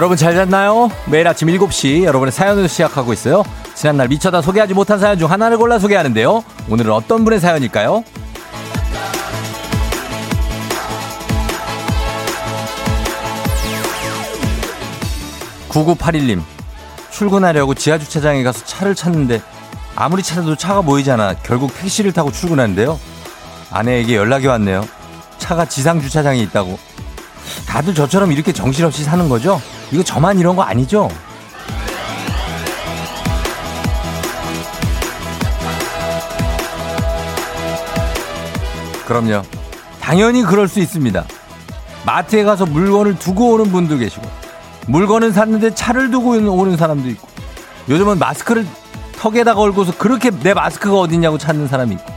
여러분 잘 잤나요? 매일 아침 7시 여러분의 사연으로 시작하고 있어요. 지난날 미쳐다 소개하지 못한 사연 중 하나를 골라 소개하는데요. 오늘은 어떤 분의 사연일까요? 9981님 출근하려고 지하주차장에 가서 차를 찾는데 아무리 찾아도 차가 보이잖아. 결국 택시를 타고 출근하는데요. 아내에게 연락이 왔네요. 차가 지상주차장에 있다고. 다들 저처럼 이렇게 정신없이 사는 거죠? 이거 저만 이런 거 아니죠? 그럼요. 당연히 그럴 수 있습니다. 마트에 가서 물건을 두고 오는 분도 계시고, 물건은 샀는데 차를 두고 오는 사람도 있고, 요즘은 마스크를 턱에다 걸고서 그렇게 내 마스크가 어딨냐고 찾는 사람이 있고,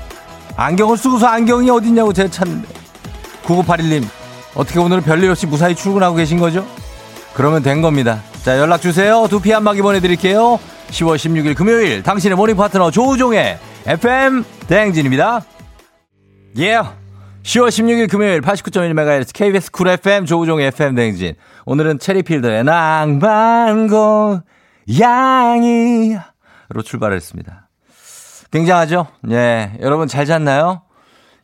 안경을 쓰고서 안경이 어딨냐고 제가 찾는데, 9981님, 어떻게 오늘은 별일 없이 무사히 출근하고 계신 거죠? 그러면 된 겁니다. 자, 연락 주세요. 두피 안마기 보내드릴게요. 10월 16일 금요일 당신의 모닝 파트너 조우종의 FM 대행진입니다. 예. Yeah. 10월 16일 금요일 89.1MHz KBS 쿨 FM 조우종의 FM 대행진. 오늘은 체리필터의 낭만고양이로 출발했습니다. 굉장하죠? 예. 여러분 잘 잤나요?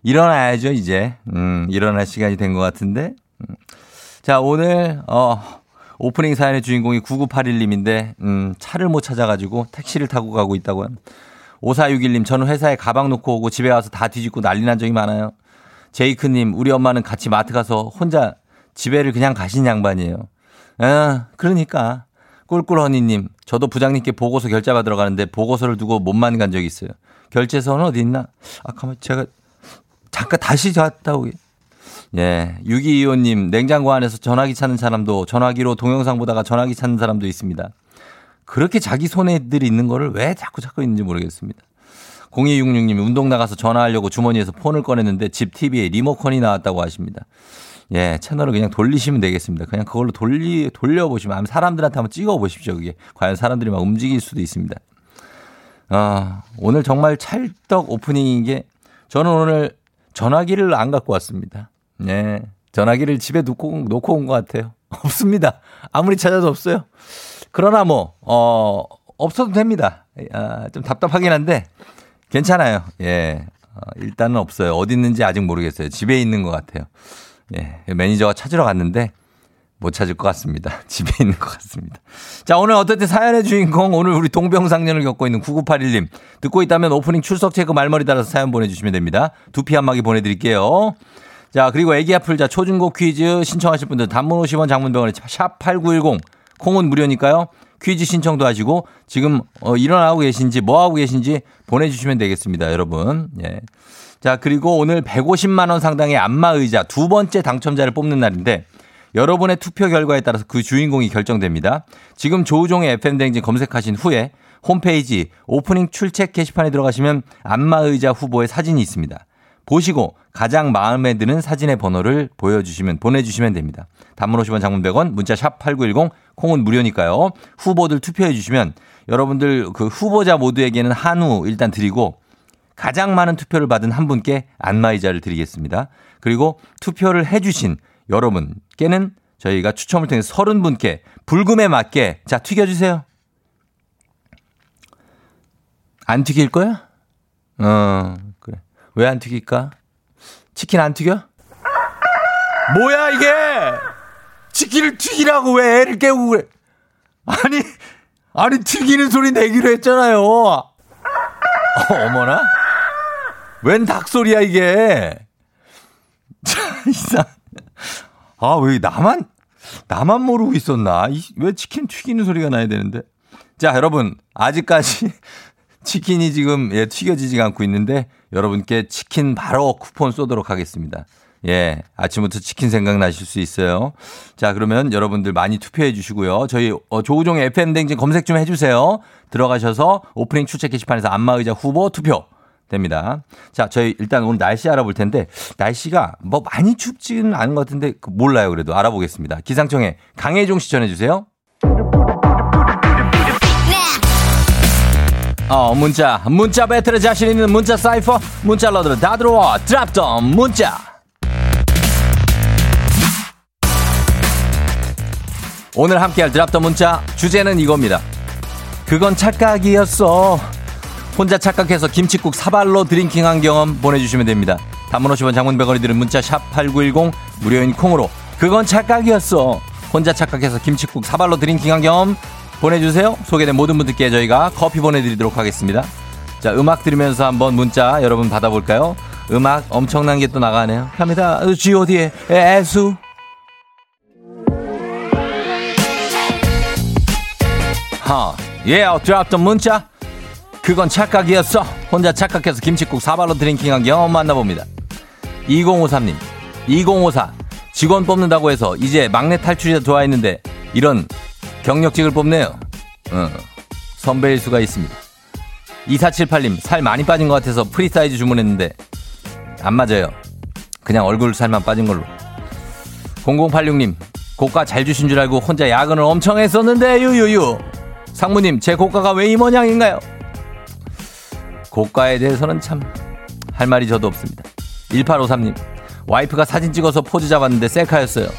일어나야죠, 이제. 음, 일어날 시간이 된 것 같은데. 음. 자, 오늘, 어, 오프닝 사연의 주인공이 9981님인데, 음, 차를 못 찾아가지고 택시를 타고 가고 있다고 합니다. 5461님, 저는 회사에 가방 놓고 오고 집에 와서 다 뒤집고 난리 난 적이 많아요. 제이크님, 우리 엄마는 같이 마트 가서 혼자 집에를 그냥 가신 양반이에요. 아, 그러니까. 꿀꿀허니님, 저도 부장님께 보고서 결제 받으러 가는데 보고서를 두고 몸만 간 적이 있어요. 결제서는 어디 있나? 아, 가만 제가 잠깐 다시 오게. 예. 6225님, 냉장고 안에서 전화기 찾는 사람도 전화기로 동영상 보다가 전화기 찾는 사람도 있습니다. 그렇게 자기 손에들 있는 거를 왜 자꾸 찾고 있는지 모르겠습니다. 0266님, 운동 나가서 전화하려고 주머니에서 폰을 꺼냈는데 집 TV에 리모컨이 나왔다고 하십니다. 예, 채널을 그냥 돌리시면 되겠습니다. 그냥 그걸로 돌리, 돌려보시면, 사람들한테 한번 찍어 보십시오. 그게. 과연 사람들이 막 움직일 수도 있습니다. 아, 오늘 정말 찰떡 오프닝인 게, 저는 오늘 전화기를 안 갖고 왔습니다. 네. 전화기를 집에 놓고, 놓고 온 것 같아요. 없습니다. 아무리 찾아도 없어요. 그러나 뭐, 어, 없어도 됩니다. 아, 좀 답답하긴 한데, 괜찮아요. 예. 어, 일단은 없어요. 어디 있는지 아직 모르겠어요. 집에 있는 것 같아요. 예. 매니저가 찾으러 갔는데, 못 찾을 것 같습니다. 집에 있는 것 같습니다. 자, 오늘 어떻게 사연의 주인공, 오늘 우리 동병상련을 겪고 있는 9981님. 듣고 있다면 오프닝 출석 체크 말머리 달아서 사연 보내주시면 됩니다. 두피 안마기 보내드릴게요. 자, 그리고 애기야 풀자 초중고 퀴즈 신청하실 분들 단문 50원 장문 100원에 샵8910 콩은 무료니까요. 퀴즈 신청도 하시고 지금 어, 일어나고 계신지 뭐 하고 계신지 보내주시면 되겠습니다, 여러분. 예. 자, 그리고 오늘 150만 원 상당의 안마 의자 두 번째 당첨자를 뽑는 날인데 여러분의 투표 결과에 따라서 그 주인공이 결정됩니다. 지금 조우종의 FM대행진 검색하신 후에 홈페이지 오프닝 출첵 게시판에 들어가시면 안마의자 후보의 사진이 있습니다. 보시고 가장 마음에 드는 사진의 번호를 보여주시면 보내주시면 됩니다. 단문 50원 장문 100원 문자 샵 8910 콩은 무료니까요. 후보들 투표해 주시면 여러분들 그 후보자 모두에게는 한우 일단 드리고 가장 많은 투표를 받은 한 분께 안마의자를 드리겠습니다. 그리고 투표를 해 주신 여러분께는 저희가 추첨을 통해 서 30분께 불금에 맞게 자 튀겨주세요. 안 튀길 거야? 어 그래. 왜 안 튀길까? 치킨 안 튀겨? 뭐야 이게? 치킨을 튀기라고 왜 애를 깨우고 그래? 아니 아니 튀기는 소리 내기로 했잖아요. 어, 어머나? 웬 닭소리야 이게? 자, 이상. 아, 왜 나만, 나만 모르고 있었나? 왜 치킨 튀기는 소리가 나야 되는데? 자, 여러분, 아직까지 치킨이 지금 예, 튀겨지지가 않고 있는데 여러분께 치킨 바로 쿠폰 쏘도록 하겠습니다. 예, 아침부터 치킨 생각나실 수 있어요. 자, 그러면 여러분들 많이 투표해 주시고요. 저희 어, 조우종의 FM댕진 검색 좀 해주세요. 들어가셔서 오프닝 출첵 게시판에서 안마의자 후보 투표 됩니다. 자, 저희 일단 오늘 날씨 알아볼 텐데 날씨가 뭐 많이 춥지는 않은 것 같은데 그 몰라요. 그래도 알아보겠습니다. 기상청에 강혜종 씨 전해 주세요. 어, 문자, 문자 battle에 자신 있는 문자 cypher, 문자 래퍼들 다 들어와, drop the 문자. 오늘 함께할 drop the 문자 주제는 이겁니다. 그건 착각이었어. 혼자 착각해서 김치국 사발로 drinking한 경험 보내주시면 됩니다. 단문 50원 장문 100원이 드는 문자 샵 8910 무료인 콩으로 그건 착각이었어. 혼자 착각해서 김치국 사발로 drinking한 경험 보내주세요. 소개된 모든 분들께 저희가 커피 보내드리도록 하겠습니다. 자, 음악 들으면서 한번 문자 여러분 받아볼까요? 음악 엄청난 게 또 나가네요. 갑니다. G.O.D의 애수. 하, 예, 드랍던 문자. 그건 착각이었어. 혼자 착각해서 김치국 사발로 드링킹한 경험 만나봅니다. 2053님, 2054. 직원 뽑는다고 해서 이제 막내 탈출이 좋아했는데 이런 경력직을 뽑네요. 어, 선배일 수가 있습니다. 2478님, 살 많이 빠진 것 같아서 프리 사이즈 주문했는데 안 맞아요. 그냥 얼굴 살만 빠진 걸로. 0086님, 고가 잘 주신 줄 알고 혼자 야근을 엄청 했었는데 유유유. 상무님, 제 고가가 왜 이 모양인가요? 고가에 대해서는 참 할 말이 저도 없습니다. 1853님, 와이프가 사진 찍어서 포즈 잡았는데 셀카였어요.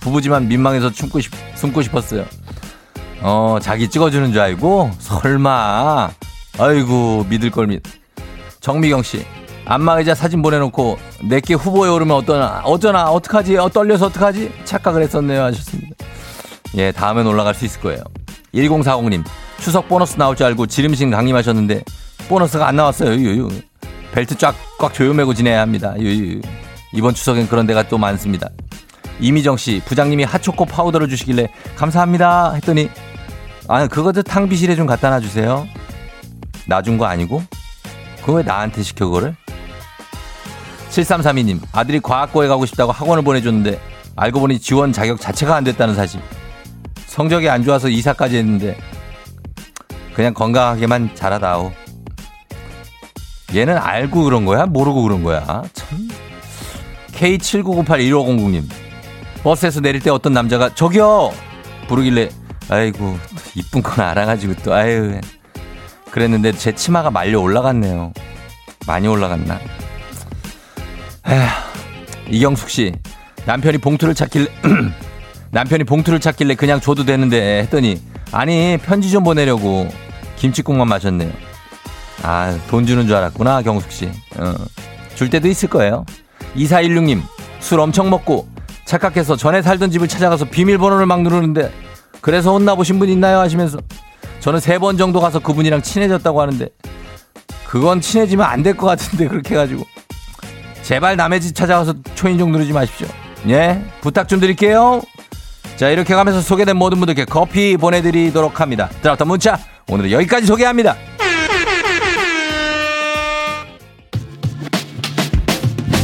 부부지만 민망해서 숨고, 싶, 숨고 싶었어요. 어, 자기 찍어주는 줄 알고? 설마. 아이고, 믿을 걸 믿. 정미경 씨, 안마의자 사진 보내놓고 내게 후보에 오르면 어떠나, 어쩌나, 어떡하지? 어, 떨려서 어떡하지? 착각을 했었네요. 하셨습니다. 예, 다음엔 올라갈 수 있을 거예요. 1040님, 추석 보너스 나올 줄 알고 지름신 강림하셨는데 보너스가 안 나왔어요. 유유. 벨트 쫙 꽉 조여매고 지내야 합니다. 유유. 이번 추석엔 그런 데가 또 많습니다. 이미정 씨, 부장님이 핫초코 파우더를 주시길래 감사합니다 했더니 아, 그것도 탕비실에 좀 갖다 놔 주세요. 나준거 아니고? 그거 왜 나한테 시켜, 그거를? 7332님, 아들이 과학고에 가고 싶다고 학원을 보내줬는데 알고 보니 지원 자격 자체가 안 됐다는 사실. 성적이 안 좋아서 이사까지 했는데 그냥 건강하게만 자라다오. 얘는 알고 그런 거야? 모르고 그런 거야? 참. K79981500님. 버스에서 내릴 때 어떤 남자가 저기요! 부르길래 아이고 이쁜 건 알아가지고 또 아유 그랬는데 제 치마가 말려 올라갔네요. 많이 올라갔나? 에휴, 이경숙 씨 남편이 봉투를 찾길래 남편이 봉투를 찾길래 그냥 줘도 되는데 했더니 아니 편지 좀 보내려고 김치국만 마셨네요. 아 돈 주는 줄 알았구나 경숙 씨. 어, 줄 때도 있을 거예요. 2416님 술 엄청 먹고 착각해서 전에 살던 집을 찾아가서 비밀번호를 막 누르는데 그래서 혼나보신 분 있나요? 하시면서 저는 세 번 정도 가서 그분이랑 친해졌다고 하는데 그건 친해지면 안 될 것 같은데 그렇게 해가지고 제발 남의 집 찾아가서 초인종 누르지 마십시오. 예 부탁 좀 드릴게요. 자 이렇게 가면서 소개된 모든 분들께 커피 보내드리도록 합니다. 드랍터 문자 오늘은 여기까지 소개합니다.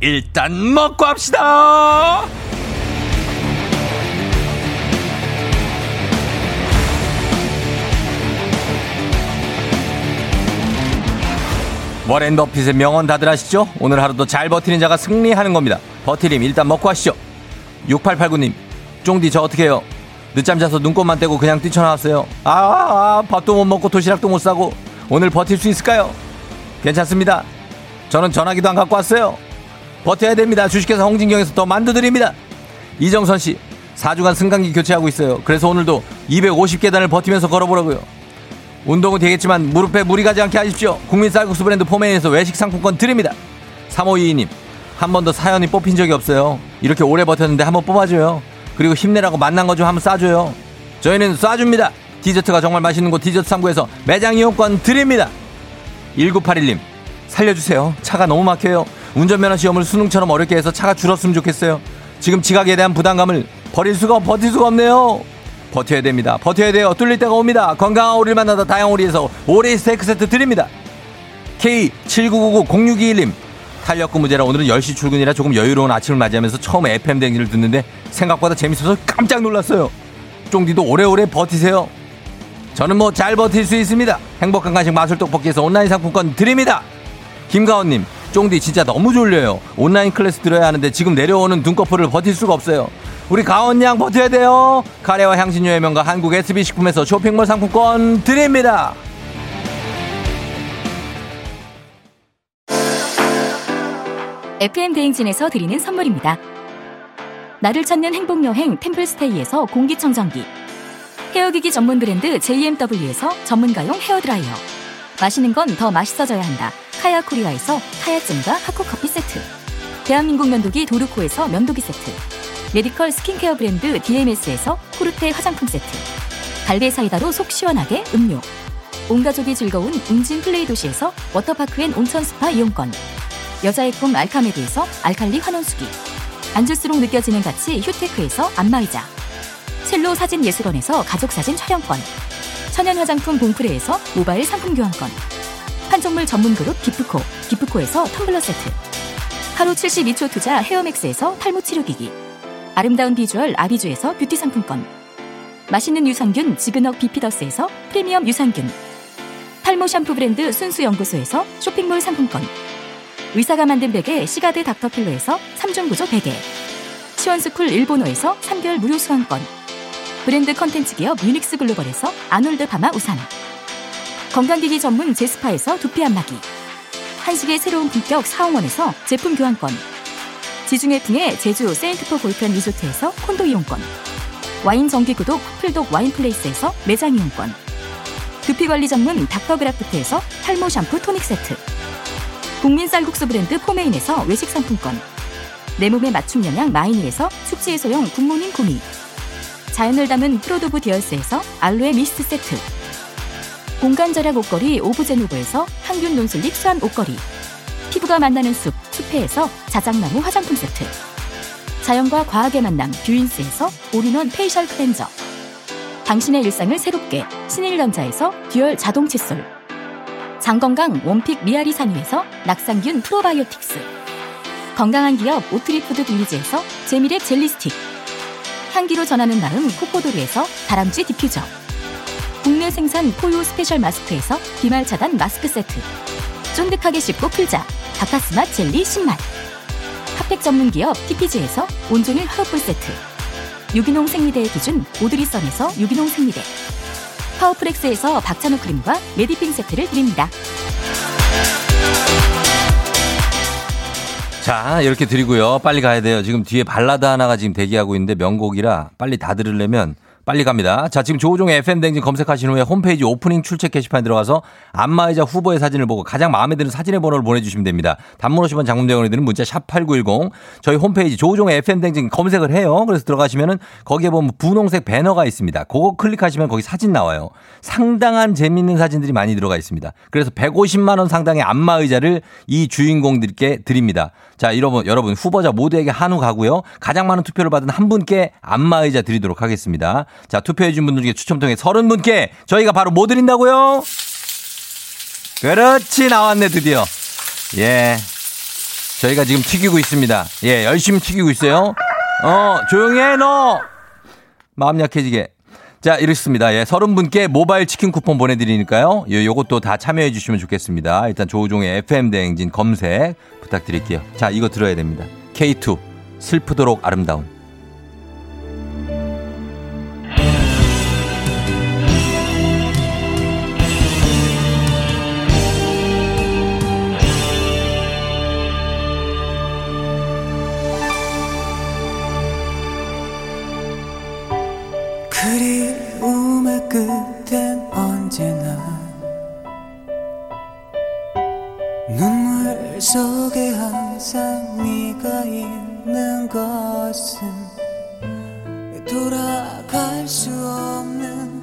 일단 먹고 합시다. 워렌 버핏의 명언 다들 아시죠? 오늘 하루도 잘 버티는 자가 승리하는 겁니다. 버티림 일단 먹고 하시죠. 6889님, 쫑디 저 어떻게 해요? 늦잠 자서 눈곱만 떼고 그냥 뛰쳐나왔어요. 아, 아, 밥도 못 먹고 도시락도 못 싸고 오늘 버틸 수 있을까요? 괜찮습니다. 저는 전화기도 안 갖고 왔어요. 버텨야 됩니다. 주식회사 홍진경에서 더 만두 드립니다. 이정선 씨, 4주간 승강기 교체하고 있어요. 그래서 오늘도 250계단을 버티면서 걸어보라고요. 운동은 되겠지만 무릎에 무리 가지 않게 하십시오. 국민 쌀국수 브랜드 포메인에서 외식 상품권 드립니다. 3522님, 한 번도 사연이 뽑힌 적이 없어요. 이렇게 오래 버텼는데 한번 뽑아줘요. 그리고 힘내라고 만난 거 좀 한번 싸줘요. 저희는 쏴줍니다. 디저트가 정말 맛있는 곳 디저트 3구에서 매장 이용권 드립니다. 1981님, 살려주세요. 차가 너무 막혀요. 운전면허 시험을 수능처럼 어렵게 해서 차가 줄었으면 좋겠어요. 지금 지각에 대한 부담감을 버릴 수가 버틸 수가 없네요. 버텨야 됩니다. 버텨야 돼요. 뚫릴 때가 옵니다. 건강한 오리를 만나다 다양 오리에서 오리 스테이크 세트 드립니다. K79990621님 탄력 근무제라 오늘은 10시 출근이라 조금 여유로운 아침을 맞이하면서 처음 FM 댕기를 듣는데 생각보다 재밌어서 깜짝 놀랐어요. 쫑디도 오래오래 버티세요. 저는 뭐 잘 버틸 수 있습니다. 행복한 간식 마술 떡볶이에서 온라인 상품권 드립니다. 김가원님, 쫑디 진짜 너무 졸려요. 온라인 클래스 들어야 하는데 지금 내려오는 눈꺼풀을 버틸 수가 없어요. 우리 가원 양 버텨야 돼요. 카레와 향신료의 명가 한국 SB식품에서 쇼핑몰 상품권 드립니다. FM 대행진에서 드리는 선물입니다. 나를 찾는 행복 여행 템플스테이에서 공기청정기 헤어기기 전문 브랜드 JMW에서 전문가용 헤어 드라이어 마시는 건 더 맛있어져야 한다. 카야 코리아에서 카야잼과 하코 커피 세트. 대한민국 면도기 도르코에서 면도기 세트. medical 스킨케어 브랜드 DMS에서 코르테 화장품 세트. 갈배 사이다로 속 시원하게 음료. 온 가족이 즐거운 웅진 플레이 도시에서 워터파크 and 온천 스파 이용권. 여자의 꿈 알카메드에서 알칼리 환원수기. 앉을수록 느껴지는 가치 휴테크에서 안마의자. 첼로 사진 예술원에서 가족 사진 촬영권. 천연 화장품 봉프레에서 모바일 상품 교환권 판촉물 전문 그룹 기프코 기프코에서 텀블러 세트. 하루 72초 투자 헤어맥스에서 탈모 치료기기. 아름다운 비주얼 아비주에서 뷰티 상품권. 맛있는 유산균 지그넉 비피더스에서 프리미엄 유산균. 탈모 샴푸 브랜드 순수연구소에서 쇼핑몰 상품권. 의사가 만든 베개 시가드 닥터필로에서 3중 구조 베개. 시원스쿨 일본어에서 3개월 무료 수강권. 브랜드 컨텐츠 기업 유닉스 글로벌에서 아놀드 파마 우산 건강기기 전문 제스파에서 두피 안마기. 한식의 새로운 품격 사홍원에서 제품 교환권. 지중해 풍의 제주 세인트포 골프앤 리조트에서 콘도 이용권. 와인 정기구독 풀독 와인플레이스에서 매장 이용권. 두피관리 전문 닥터그라프트에서 탈모 샴푸 토닉 세트. 국민 쌀국수 브랜드 포메인에서 외식 상품권. 내 몸에 맞춤 영양 마이니에서 숙취 해소용 굿모닝 구미. 자연을 담은 프로도브 디얼스에서 알로에 미스트 세트 공간 절약 옷걸이 오브제노브에서 항균 non-slip 수한 옷걸이. 피부가 만나는 숲 숲회에서 자작나무 화장품 세트. 자연과 과학의 만남 뷰인스에서 all-in-one facial cleanser. 당신의 일상을 새롭게 신일전자에서 dual 자동 칫솔. 장건강 one pick 미아리 산유에서 낙산균 프로바이오틱스. 건강한 기업 오트리푸드 빌리지에서 재미랩 젤리 스틱. 향기로 전하는 마음 코코도르에서 다람쥐 디퓨저 국내 생산 포유 스페셜 마스크에서 비말 차단 마스크 세트 쫀득하게 씹고 풀자 박카스맛 젤리 10만 핫팩 전문 기업 TPG에서 온종일 화롯불 세트 유기농 생리대의 기준 오드리선에서 유기농 생리대 파워프렉스에서 박찬호 크림과 메디핑 세트를 드립니다. 자, 이렇게 드리고요. 빨리 가야 돼요. 지금 뒤에 발라드 하나가 지금 대기하고 있는데 명곡이라 빨리 다 들으려면 빨리 갑니다. 자, 지금 조우종의 FM댕진 검색하신 후에 홈페이지 오프닝 출첵 게시판에 들어가서 안마의자 후보의 사진을 보고 가장 마음에 드는 사진의 번호를 보내주시면 됩니다. 단문 50원 장문대원이 드는 문자 샵8910 저희 홈페이지 조우종의 FM댕진 검색을 해요. 그래서 들어가시면은 거기에 보면 분홍색 배너가 있습니다. 그거 클릭하시면 거기 사진 나와요. 상당한 재밌는 사진들이 많이 들어가 있습니다. 그래서 150만원 상당의 안마의자를 이 주인공들께 드립니다. 자, 여러분, 여러분 후보자 모두에게 한우 가고요. 가장 많은 투표를 받은 한 분께 안마의자 드리도록 하겠습니다. 자, 투표해준 분들 중에 추첨 통해 30분께 저희가 바로 뭐 드린다고요? 그렇지, 나왔네, 드디어. 예. 저희가 지금 튀기고 있습니다. 예, 열심히 튀기고 있어요. 어, 조용히 해, 너! 마음 약해지게. 자, 이렇습니다. 예, 30분께 모바일 치킨 쿠폰 보내드리니까요. 요, 요것도 다 참여해 주시면 좋겠습니다. 일단 조우종의 FM대행진 검색 부탁드릴게요. 자, 이거 들어야 됩니다. K2, 슬프도록 아름다운. 그리움의 끝엔 언제나 눈물 속에 항상 네가 있는 것은 돌아갈 수 없는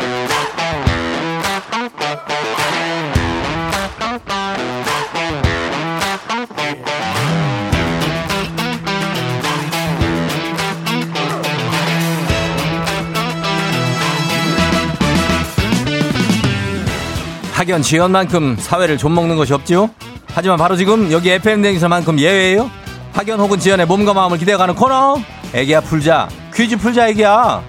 학연 지연만큼 사회를 좀 먹는 것이 없지요? 하지만 바로 지금 여기 FM 댕에서만큼 예외예요? 학연 혹은 지연의 몸과 마음을 기대어가는 코너 애기야 풀자 퀴즈 풀자 애기야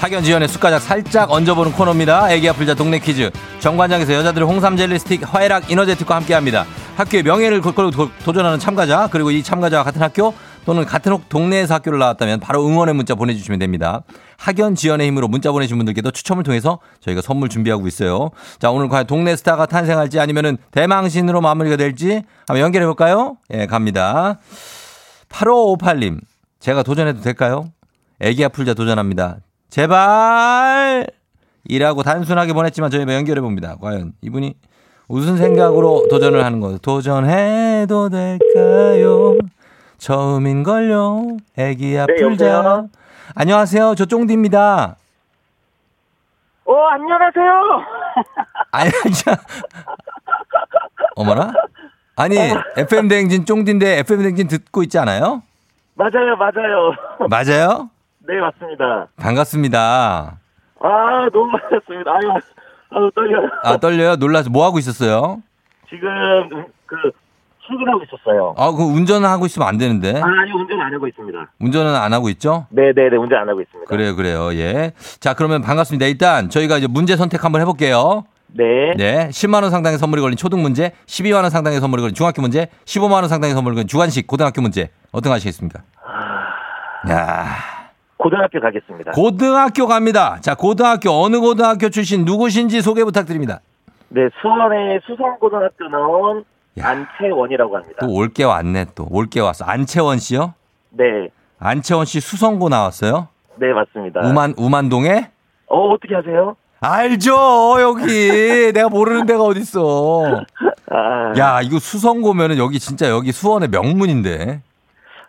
학연 지연의 숟가락 살짝 얹어보는 코너입니다. 애기야 풀자 동네 퀴즈. 정관장에서 여자들의 홍삼 젤리 스틱 화해락 이너제틱과 함께합니다. 학교의 명예를 걸고 도- 도전하는 참가자 그리고 이 참가자와 같은 학교 또는 같은 혹 동네에서 학교를 나왔다면 바로 응원의 문자 보내주시면 됩니다. 학연 지연의 힘으로 문자 보내신 분들께도 추첨을 통해서 저희가 선물 준비하고 있어요. 자 오늘 과연 동네 스타가 탄생할지 아니면은 대망신으로 마무리가 될지 한번 연결해 볼까요? 예 갑니다. 8558님 제가 도전해도 될까요? 애기야 풀자 도전합니다. 제발! 이라고 단순하게 보냈지만 저희가 연결해 봅니다. 과연 이분이 무슨 생각으로 도전을 하는 거예요? 도전해도 될까요? 처음인걸요. 애기야 네, 풀자. 여보세요? 안녕하세요. 저 쫑디입니다. 어, 안녕하세요. 아니, 자. 어머나? 아니, FM 대행진 쫑디인데 FM 대행진 듣고 있지 않아요? 맞아요, 맞아요. 맞아요? 네, 맞습니다. 반갑습니다. 아, 너무 반갑습니다. 아유, 아유, 떨려요. 아, 떨려요? 놀라서 뭐 하고 있었어요? 지금, 음, 그, 출근하고 있었어요. 아, 그 운전하고 있으면 안 되는데. 아, 아니, 운전 안 하고 있습니다. 운전은 안 하고 있죠? 네네네, 운전 안 하고 있습니다. 그래요, 그래요. 예. 자, 그러면 반갑습니다. 일단 저희가 이제 문제 선택 한번 해볼게요. 네. 네. 10만원 상당의 선물이 걸린 초등 문제, 12만원 상당의 선물이 걸린 중학교 문제, 15만원 상당의 선물이 걸린 주간식 고등학교 문제. 어떤 거 하시겠습니까? 야 고등학교 가겠습니다. 고등학교 갑니다. 자, 고등학교, 어느 고등학교 출신 누구신지 소개 부탁드립니다. 네, 수원의 수성고등학교 나온 야. 안채원이라고 합니다. 또 올게 왔네, 또. 올게 왔어. 안채원 씨요? 네. 안채원 씨 수성고 나왔어요? 네, 맞습니다. 우만, 우만동에? 어, 어떻게 하세요? 알죠, 여기. 내가 모르는 데가 어딨어. 아, 야, 이거 수성고면은 여기 진짜 여기 수원의 명문인데.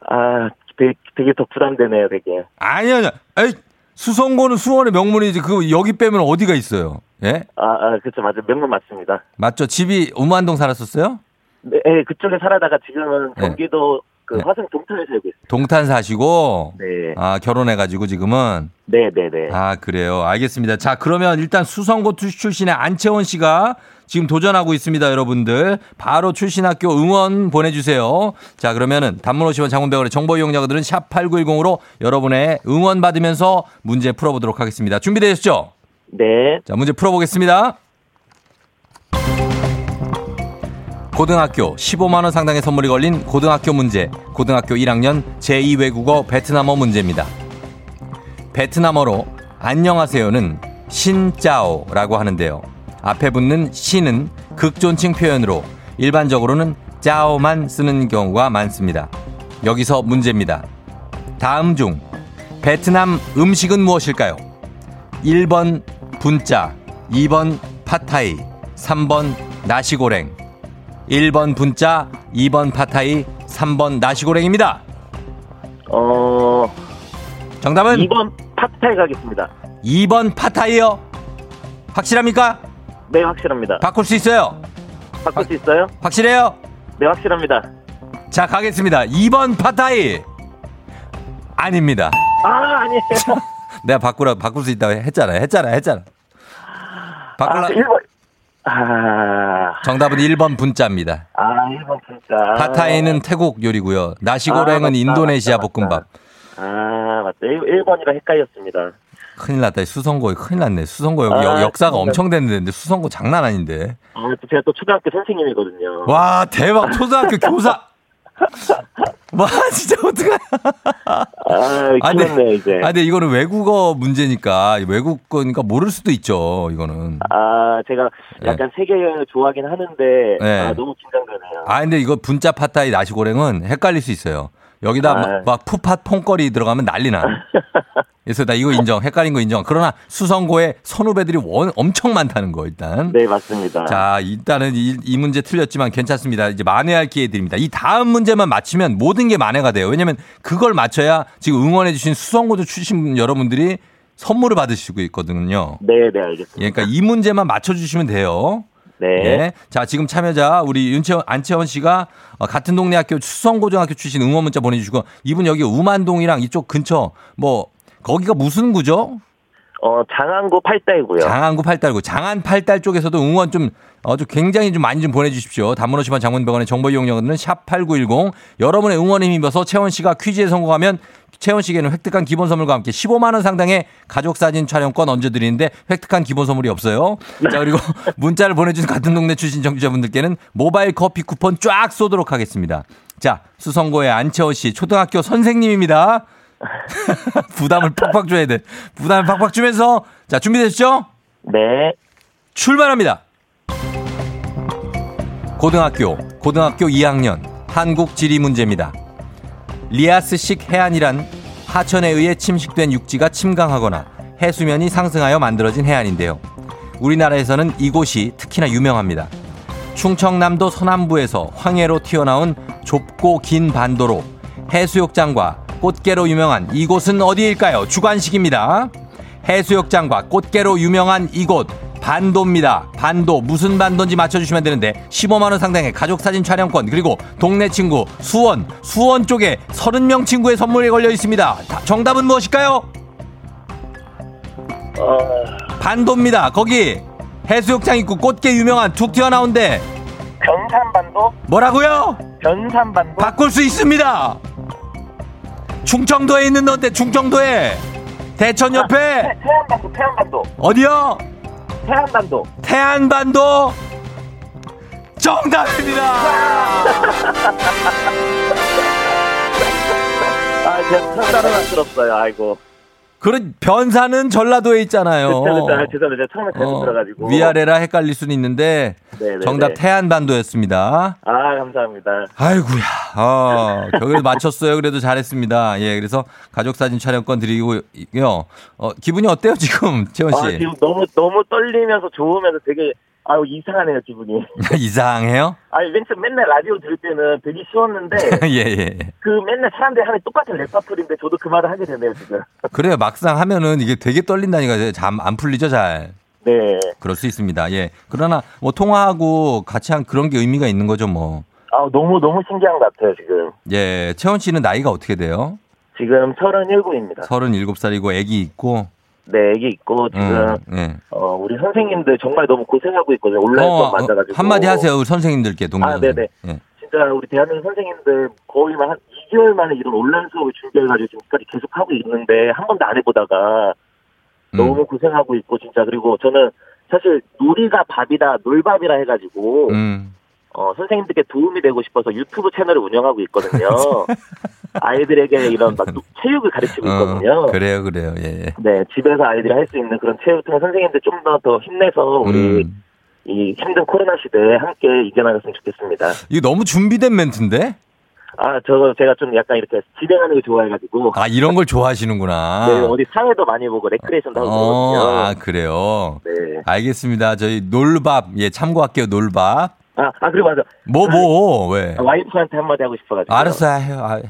아, 되게, 되게 더 부담되네요, 되게. 아니, 아니, 에이, 수성고는 수원의 명문이지. 그, 여기 빼면 어디가 있어요? 예? 아, 아, 그쵸, 맞아요. 명문 맞습니다. 맞죠? 집이 우만동 살았었어요? 네, 네, 그쪽에 살아다가 지금은 네. 경기도 그 네. 화성 동탄에 살고 있어요. 동탄 사시고. 네. 아, 결혼해 가지고 지금은. 네, 네, 네. 아, 그래요. 알겠습니다. 자, 그러면 일단 수성고 출- 출신의 안채원 씨가 지금 도전하고 있습니다, 여러분들. 바로 출신 학교 응원 보내 주세요. 자, 그러면은 단문 50원 장문백원의 정보 이용자들은 샵 8910으로 여러분의 응원 받으면서 문제 풀어 보도록 하겠습니다. 준비되셨죠? 네. 자, 문제 풀어 보겠습니다. 고등학교 15만원 상당의 선물이 걸린 고등학교 문제. 고등학교 1학년 제2외국어 베트남어 문제입니다. 베트남어로 안녕하세요는 신짜오라고 하는데요. 앞에 붙는 신은 극존칭 표현으로 일반적으로는 짜오만 쓰는 경우가 많습니다. 여기서 문제입니다. 다음 중 베트남 음식은 무엇일까요? 1번 분짜, 2번 팟타이, 3번 나시고랭. 1번 분짜, 2번 팟타이, 3번 나시고랭입니다. 어, 정답은 2번 파트타이 가겠습니다. 2번 팟타이요. 확실합니까? 네, 확실합니다. 바꿀 수 있어요. 바꿀 수 있어요? 확실해요? 네, 확실합니다. 자, 가겠습니다. 2번 팟타이. 아닙니다. 아, 아니에요. 내가 바꾸라, 바꿀 수 있다고 했잖아요. 했잖아요. 했잖아. 바꿀라. 아, 1번. 아, 정답은 1번 분짜입니다. 아, 1번 진짜. 팟타이는 태국 요리고요. 나시고랭은 아, 맞다, 인도네시아 맞다, 볶음밥. 아, 맞다. 1, 번이라 헷갈렸습니다. 큰일 났다. 수성고 큰일 났네. 수성고 여기 아, 역사가 진짜. 엄청 됐는데 수성고 장난 아닌데. 아, 또 제가 또 초등학교 선생님이거든요. 와 대박 초등학교 교사. 와, 진짜 어떡하 아, 아, 큰일 났네, 이제. 아, 근데 이거는 외국어 문제니까, 외국 거니까 모를 수도 있죠, 이거는. 아, 제가 약간 세계 여행을 좋아하긴 하는데, 네. 아, 너무 긴장되네요. 아, 근데 이거 분짜 파타이 나시고랭은 헷갈릴 수 있어요. 여기다 아. 막, 막 푸팟 퐁거리 들어가면 난리 나. 그래서 나 이거 인정. 헷갈린 거 인정. 그러나 수성고에 선후배들이 원, 엄청 많다는 거, 일단. 네, 맞습니다. 자, 일단은 이, 이 문제 틀렸지만 괜찮습니다. 이제 만회할 기회 드립니다. 이 다음 문제만 맞히면 모든 게 만회가 돼요. 왜냐면 그걸 맞춰야 지금 응원해주신 수성고조 출신 여러분들이 선물을 받으시고 있거든요. 네, 네, 알겠습니다. 예, 그러니까 이 문제만 맞춰주시면 돼요. 네. 예. 자, 지금 참여자 우리 윤채원, 안채원 씨가 어, 같은 동네 학교 수성고등학교 출신 응원 문자 보내 주시고 이분 여기 우만동이랑 이쪽 근처 뭐 거기가 무슨 구죠? 어, 장안구 팔다이고요. 장안구 팔달구 장안 팔달 쪽에서도 응원 좀 아주 굉장히 좀 많이 좀 보내주십시오. 단문 50원 장문병원의 정보 이용료는 샵8910 여러분의 응원에 힘입어서 채원 씨가 퀴즈에 성공하면 채원 씨에게는 획득한 기본 선물과 함께 15만 원 상당의 가족 사진 촬영권 얹어 드리는데 획득한 기본 선물이 없어요. 자 그리고 문자를 보내 주신 같은 동네 출신 청취자분들께는 모바일 커피 쿠폰 쫙 쏘도록 하겠습니다. 자 수성고의 안채원 씨 초등학교 선생님입니다. 부담을 팍팍 줘야 돼. 부담을 팍팍 주면서 자 준비되셨죠? 네. 출발합니다. 고등학교, 고등학교 2학년 한국 지리 문제입니다. 리아스식 해안이란 하천에 의해 침식된 육지가 침강하거나 해수면이 상승하여 만들어진 해안인데요. 우리나라에서는 이곳이 특히나 유명합니다. 충청남도 서남부에서 황해로 튀어나온 좁고 긴 반도로 해수욕장과 꽃게로 유명한 이곳은 어디일까요? 주관식입니다. 해수욕장과 꽃게로 유명한 이곳 반도입니다. 반도 무슨 반도인지 맞춰주시면 되는데 15만 원 상당의 가족 사진 촬영권 그리고 동네 친구 수원 수원 쪽에 30명 친구의 선물이 걸려 있습니다. 다- 정답은 무엇일까요? 어, 반도입니다. 거기 해수욕장 있고 꽃게 유명한 툭 튀어나온데 변산반도? 뭐라고요? 변산반도? 바꿀 수 있습니다. 충청도에 있는 건데 충청도에 대천 옆에 태- 태안반도, 태안반도. 어디요? 태안반도. 태안반도 정답입니다. 아, 제가 처음 안들었어요 아이고. 그런 변사는 전라도에 있잖아요. 그쵸, 그쵸. 아. 제가 처음에 잘못 들어가지고. 어. 위아래라 헷갈릴 수는 있는데 네네네. 정답 태안반도였습니다. 아, 감사합니다. 아이고야. 어, 그래도 맞췄어요. 그래도 잘했습니다. 예, 그래서 가족 사진 촬영권 드리고요. 어, 기분이 어때요, 지금, 채원 아, 씨? 지금 너무, 너무 떨리면서 좋으면서 되게, 아유, 이상하네요, 기분이. 이상해요? 아니, 맨 처음 맨날 라디오 들을 때는 되게 쉬웠는데, 예, 예. 그 맨날 사람들이 하는 똑같은 랩파플인데 저도 그 말을 하게 되네요, 지금. 그래요. 막상 하면은 이게 되게 떨린다니까 잠 안 풀리죠, 잘. 네. 그럴 수 있습니다. 예. 그러나 뭐 통화하고 같이 한 그런 게 의미가 있는 거죠, 뭐. 아, 너무, 너무 신기한 것 같아요, 지금. 예. 채원 씨는 나이가 어떻게 돼요? 지금 37입니다. 37살이고 애기 있고. 네, 애기 있고, 지금, 음, 예. 어, 우리 선생님들 정말 너무 고생하고 있거든요. 온라인 수업 맞아가지고. 한마디 하세요. 우리 선생님들께 동료 아. 네네. 예. 진짜 우리 대한민국 선생님들 거의 막한 2개월 만에 이런 온라인 수업을 준비해가지고 지금까지 계속 하고 있는데 한 번도 안 해보다가 음. 너무 고생하고 있고 진짜 그리고 저는 사실 놀이가 밥이다 놀밥이라 해가지고 음. 어, 선생님들께 도움이 되고 싶어서 유튜브 채널을 운영하고 있거든요. 아이들에게 이런 막 체육을 가르치고 있거든요. 어, 그래요, 그래요. 예. 네, 집에서 아이들이 할 수 있는 그런 체육 통해 선생님들 좀 더 더 힘내서 우리 음. 이 힘든 코로나 시대에 함께 이겨나갔으면 좋겠습니다. 이거 너무 준비된 멘트인데? 아, 저, 제가 좀 약간 이렇게 진행하는 거 좋아해가지고. 아, 이런 걸 좋아하시는구나. 네, 어디 사회도 많이 보고, 레크레이션도 하고 어, 그러거든요. 아, 그래요. 네. 알겠습니다. 저희 놀밥, 예, 참고할게요, 놀밥. 아, 아, 그리고 맞아. 뭐, 뭐, 왜? 아, 와이프한테 한마디 하고 싶어가지고. 알았어, 해요. 아, 해.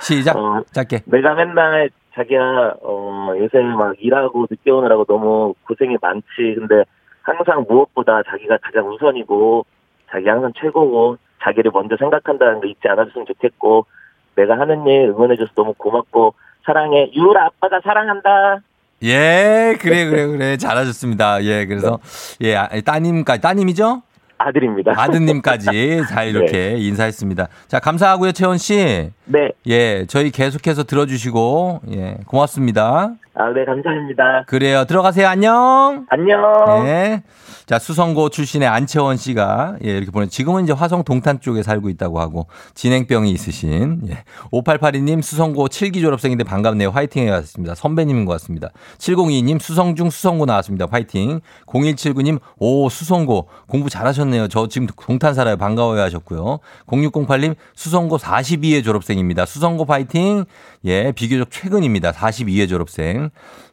시작. 어. 짧게. 내가 맨날 자기야, 어, 요새 막 일하고 늦게 오느라고 너무 고생이 많지. 근데 항상 무엇보다 자기가 가장 우선이고, 자기 항상 최고고, 자기를 먼저 생각한다는 거 잊지 않아줬으면 좋겠고, 내가 하는 일 응원해줘서 너무 고맙고, 사랑해. 유라 아빠가 사랑한다. 예, 그래, 그래, 그래. 잘하셨습니다. 예, 그래서, 예, 아, 따님까지, 따님이죠? 아들입니다. 아드님까지 잘 이렇게 인사했습니다. 자, 감사하고요, 채원 씨. 네. 예, 저희 계속해서 들어주시고, 예, 고맙습니다. 아, 네, 감사합니다. 그래요. 들어가세요. 안녕. 안녕. 네. 자, 수성고 출신의 안채원 씨가, 예, 이렇게 보내, 지금은 이제 화성 동탄 쪽에 살고 있다고 하고, 진행병이 있으신, 예. 5882님, 수성고 7기 졸업생인데 반갑네요. 화이팅 해왔습니다. 선배님인 것 같습니다. 702님, 수성중 수성고 나왔습니다. 화이팅. 0179님, 오, 수성고. 공부 잘하셨네요. 저 지금 동탄 살아요. 반가워요 하셨고요. 0608님, 수성고 42회 졸업생입니다. 수성고 파이팅. 예, 비교적 최근입니다. 42회 졸업생.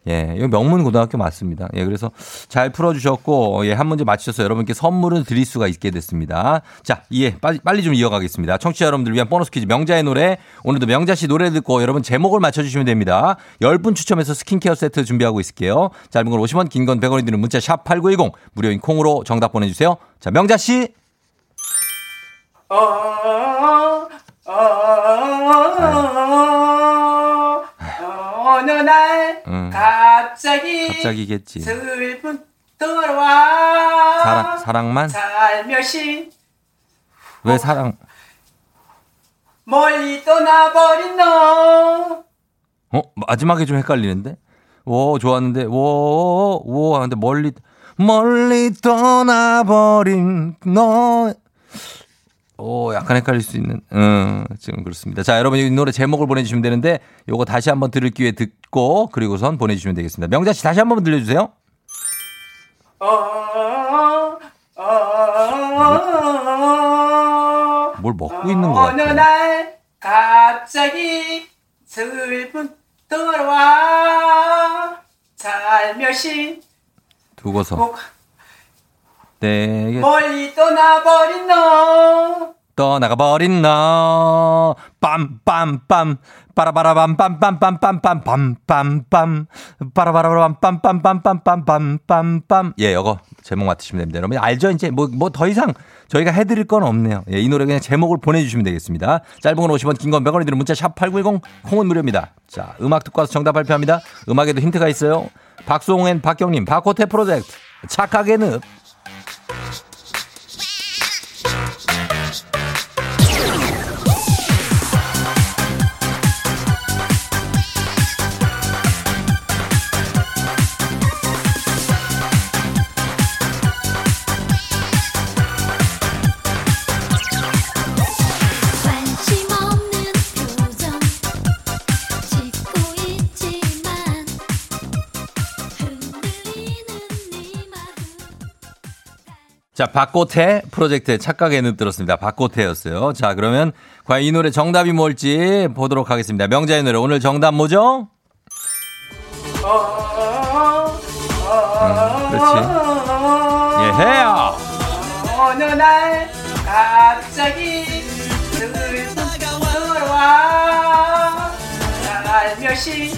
예, 이거 명문 고등학교 맞습니다. 예, 그래서 잘 풀어주셨고, 예, 한 문제 맞추셔서 여러분께 선물을 드릴 수가 있게 됐습니다. 자, 예, 빨리, 빨리 좀 이어가겠습니다. 청취자 여러분들 위한 보너스 퀴즈 명자의 노래. 오늘도 명자 씨 노래 듣고 여러분 제목을 맞춰주시면 됩니다. 10분 추첨해서 스킨케어 세트 준비하고 있을게요. 짧은 건 50원, 긴 건 100원이 드는 문자 샵 8910. 무료인 콩으로 정답 보내주세요. 자, 명자 씨. 어느 날 음, 갑자기 갑자기겠지. 슬픈 돌아와 사랑, 사랑만? 살며시 왜 사랑? 멀리 떠나버린 너 어? 마지막에 좀 헷갈리는데? 오, 좋았는데, 오, 오, 근데 멀리, 멀리 떠나버린 너. 오, 약간 헷갈릴 수 있는, 음, 지금 그렇습니다. 자, 여러분, 이 노래 제목을 보내주시면 되는데, 요거 다시 한번 들을 기회 듣고, 그리고선 보내주시면 되겠습니다. 명자 씨 다시 한번 들려주세요. 어, 어, 뭘 먹고 있는 것 어느. 날 갑자기 슬픈 돌아와 살며시 두고서. 목 네, 멀리 떠나버린 너 떠나가 버린 너 빰빰빰 빠라바라밤 빰빰빰빰빰 빰빰빰 빠라바라밤 빰빰빰빰빰빰빰빰 예, 이거 제목 맞추시면 됩니다. 여러분 알죠? 이제 뭐 뭐 더 이상 저희가 해드릴 건 없네요. 예, 이 노래 그냥 제목을 보내주시면 되겠습니다. 짧은 건 50원, 긴 건 100원이 드는 문자 샵 #8910 콩은 무료입니다. 자, 음악 듣고 와서 정답 발표합니다. 음악에도 힌트가 있어요. 박수홍 박경님, 바코테 프로젝트 착하게 늪. Thank you. 자, 박고태 프로젝트의 착각의 늪 들었습니다. 박고태였어요. 자, 그러면 과연 이 노래 정답이 뭘지 보도록 하겠습니다. 명자의 노래 오늘 정답 뭐죠? 그렇지. 예, 해요. 어느 날 갑자기 돌아와 살며시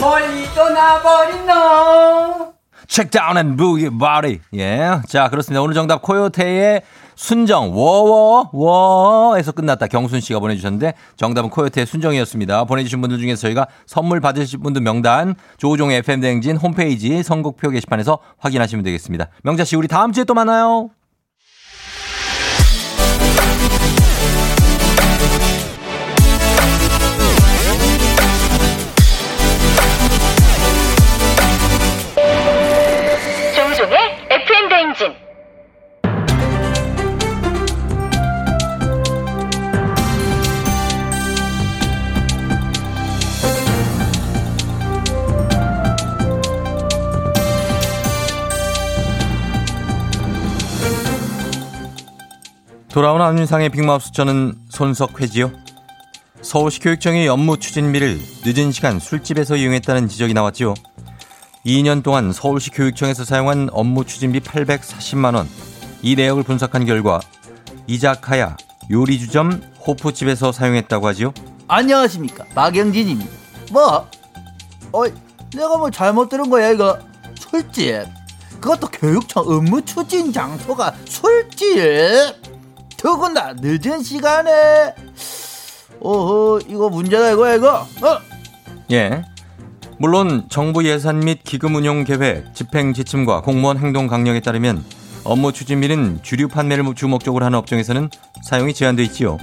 멀리 떠나버린 너 Check down and boogie body. 예. 자, 그렇습니다. 오늘 정답 코요테의 순정 워워 워에서 끝났다. 경순 씨가 보내주셨는데 정답은 코요테의 순정이었습니다. 보내주신 분들 중에서 저희가 선물 받으실 분들 명단 조우종의 FM 대행진 홈페이지 선곡표 게시판에서 확인하시면 되겠습니다. 명자 씨, 우리 다음 주에 또 만나요. 돌아온 안윤상의 빅마우스 저는 손석회지요. 서울시 교육청의 업무 추진비를 늦은 시간 술집에서 이용했다는 지적이 나왔지요. 2년 동안 서울시 교육청에서 사용한 업무 추진비 840만 원. 이 내역을 분석한 결과 이자카야 요리주점 호프집에서 사용했다고 하지요. 안녕하십니까 박영진입니다. 뭐? 어, 내가 뭐 잘못 들은 거야 이거 술집. 그것도 교육청 업무 추진 장소가 술집. 더군다나 늦은 시간에. 어허 이거 문제다 이거야 이거. 어? 예. 물론 정부 예산 및 기금 운용 계획, 집행 지침과 공무원 행동 강령에 따르면 업무 추진비는 주류 판매를 주목적으로 하는 업종에서는 사용이 제한돼 있지요.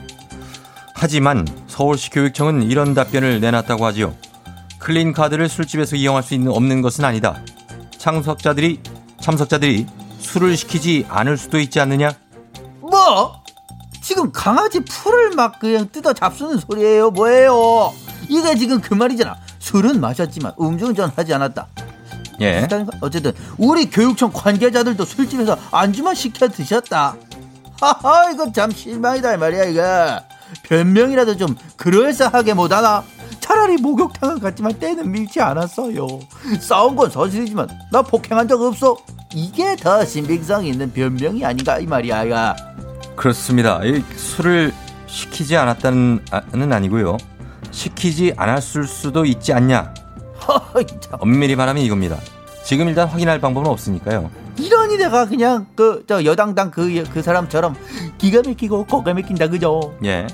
하지만 서울시 교육청은 이런 답변을 내놨다고 하지요. 클린 카드를 술집에서 이용할 수 있는 없는 것은 아니다. 참석자들이 참석자들이 술을 시키지 않을 수도 있지 않느냐? 뭐? 지금 강아지 풀을 막 그냥 뜯어 잡수는 소리예요. 뭐예요? 이게 지금 그 말이잖아. 술은 마셨지만 음주운전 하지 않았다. 예. 어쨌든 우리 교육청 관계자들도 술집에서 안주만 시켜 드셨다. 하하 이거 참 실망이다 이 말이야 이거. 변명이라도 좀 그럴싸하게 못하나? 차라리 목욕탕을 갔지만 때는 밀지 않았어요. 싸운 건 사실이지만 나 폭행한 적 없어. 이게 더 신빙성 있는 변명이 아닌가 이 말이야 이거 그렇습니다. 이 술을 시키지 않았다는 는 아니고요. 시키지 않았을 수도 있지 않냐. 엄밀히 말하면 이겁니다. 지금 일단 확인할 방법은 없으니까요. 이러니 내가 그냥 그 저 여당당 그, 그 사람처럼 기가 막히고 고가 막힌다 그죠? 예.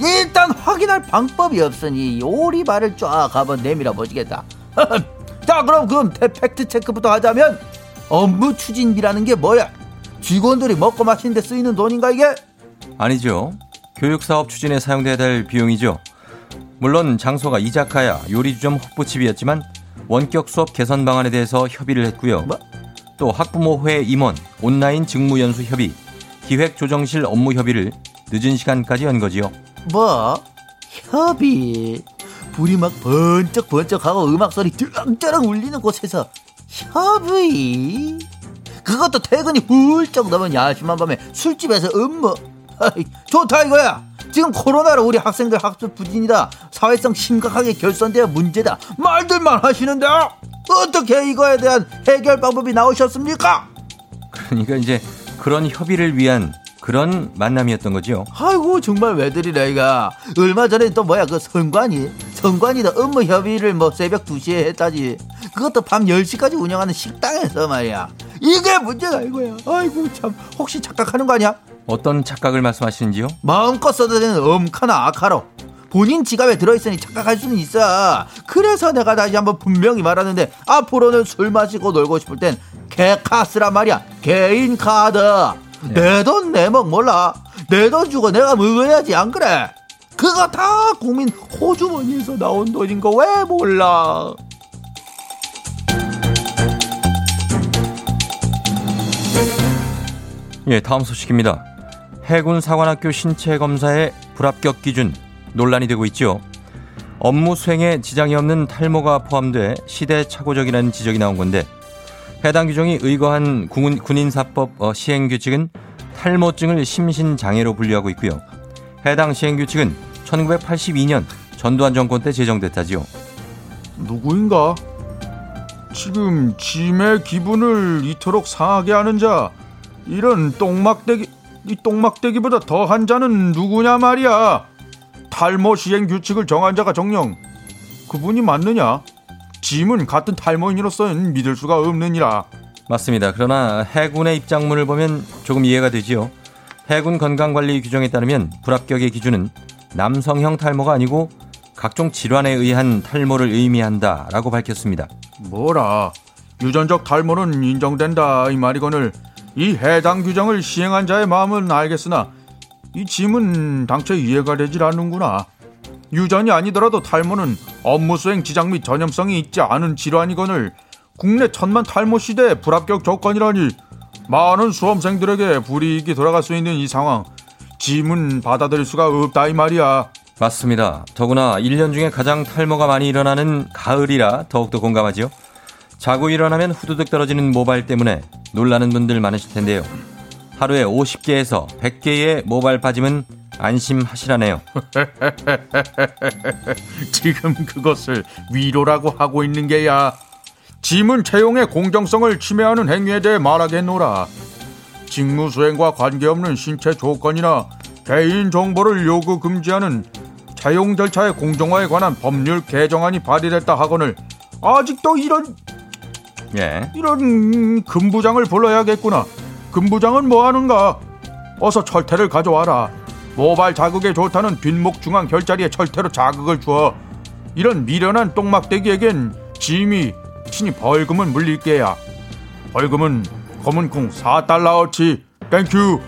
일단 확인할 방법이 없으니 오리발을 쫙 한번 내밀어 보시겠다. 자 그럼 그럼 팩트 체크부터 하자면 업무 추진비라는 게 뭐야? 직원들이 먹고 마시는데 쓰이는 돈인가 이게? 아니죠. 교육사업 추진에 사용돼야 될 비용이죠. 물론 장소가 이자카야 요리주점 호프집이었지만 원격 수업 개선 방안에 대해서 협의를 했고요. 뭐? 또 학부모회 임원, 온라인 직무연수 협의, 기획조정실 업무 협의를 늦은 시간까지 연 거지요. 뭐? 협의? 불이 막 번쩍번쩍하고 음악 소리 쩌렁쩌렁 울리는 곳에서 협의? 그것도 퇴근이 훌쩍 넘은 야심한 밤에 술집에서 아이, 좋다 이거야. 지금 코로나로 우리 학생들 학습 부진이다. 사회성 심각하게 결손되어 문제다. 말들만 하시는데 어떻게 이거에 대한 해결 방법이 나오셨습니까? 그러니까 이제 그런 협의를 위한 그런 만남이었던 거죠. 아이고 정말 왜들이래 이가. 얼마 전에 또 뭐야 그 선관위 선관위도 업무 협의를 뭐 새벽 2시에 했다지. 그것도 밤 10시까지 운영하는 식당에서 말이야. 이게 문제가 이거야. 아이고 참. 혹시 착각하는 거 아니야? 어떤 착각을 말씀하시는지요? 마음껏 써도 되는 엄카나 아카로 본인 지갑에 들어있으니 착각할 수는 있어. 그래서 내가 다시 한번 분명히 말하는데 앞으로는 술 마시고 놀고 싶을 땐 개카스란 말이야. 개인 카드. 내 돈내목 몰라. 내 돈 주고 내가 먹어야지? 안 그래 그거 다 국민 호주머니에서 나온 돈인 거 왜 몰라 예, 다음 소식입니다. 해군 사관학교 신체 검사의 불합격 기준 논란이 되고 있죠. 업무 수행에 지장이 없는 탈모가 포함돼 시대착오적이라는 지적이 나온 건데 해당 규정이 의거한 군인, 군인사법 어, 시행 규칙은 탈모증을 심신장애로 분류하고 있고요. 해당 시행규칙은 1982년 전두환 정권 때 제정됐다지요. 누구인가? 지금 짐의 기분을 이토록 상하게 하는 자 이런 똥막대기 이 똥막대기보다 더한 자는 누구냐 말이야 탈모 시행 규칙을 정한 자가 정령 그분이 맞느냐 짐은 같은 탈모인으로서는 믿을 수가 없느니라 맞습니다. 그러나 해군의 입장문을 보면 조금 이해가 되지요. 해군 건강관리 규정에 따르면 불합격의 기준은 남성형 탈모가 아니고 각종 질환에 의한 탈모를 의미한다라고 밝혔습니다. 뭐라 유전적 탈모는 인정된다 이 말이거늘 이 해당 규정을 시행한 자의 마음은 알겠으나 이 짐은 당최 이해가 되질 않는구나. 유전이 아니더라도 탈모는 업무 수행 지장 및 전염성이 있지 않은 질환이거늘 국내 천만 탈모 시대 불합격 조건이라니 많은 수험생들에게 불이익이 돌아갈 수 있는 이 상황 짐은 받아들일 수가 없다 이 말이야. 맞습니다. 더구나 1년 중에 가장 탈모가 많이 일어나는 가을이라 더욱더 공감하지요. 자고 일어나면 후두둑 떨어지는 모발 때문에 놀라는 분들 많으실 텐데요. 하루에 50개에서 100개의 모발 빠짐은 안심하시라네요. 지금 그것을 위로라고 하고 있는 게야. 짐은 채용의 공정성을 침해하는 행위에 대해 말하겠노라. 직무 수행과 관계없는 신체 조건이나 개인 정보를 요구 금지하는 채용 절차의 공정화에 관한 법률 개정안이 발의됐다 하거늘 아직도 이런 예. 이런 금부장을 불러야겠구나. 금부장은 뭐 하는가? 어서 철퇴를 가져와라. 모발 자극에 좋다는 뒷목 중앙 결자리에 철퇴로 자극을 주어 이런 미련한 똥막대기에겐 짐이 친히 벌금은 물릴게야. 벌금은 검은 콩 4달러어치. Thank you.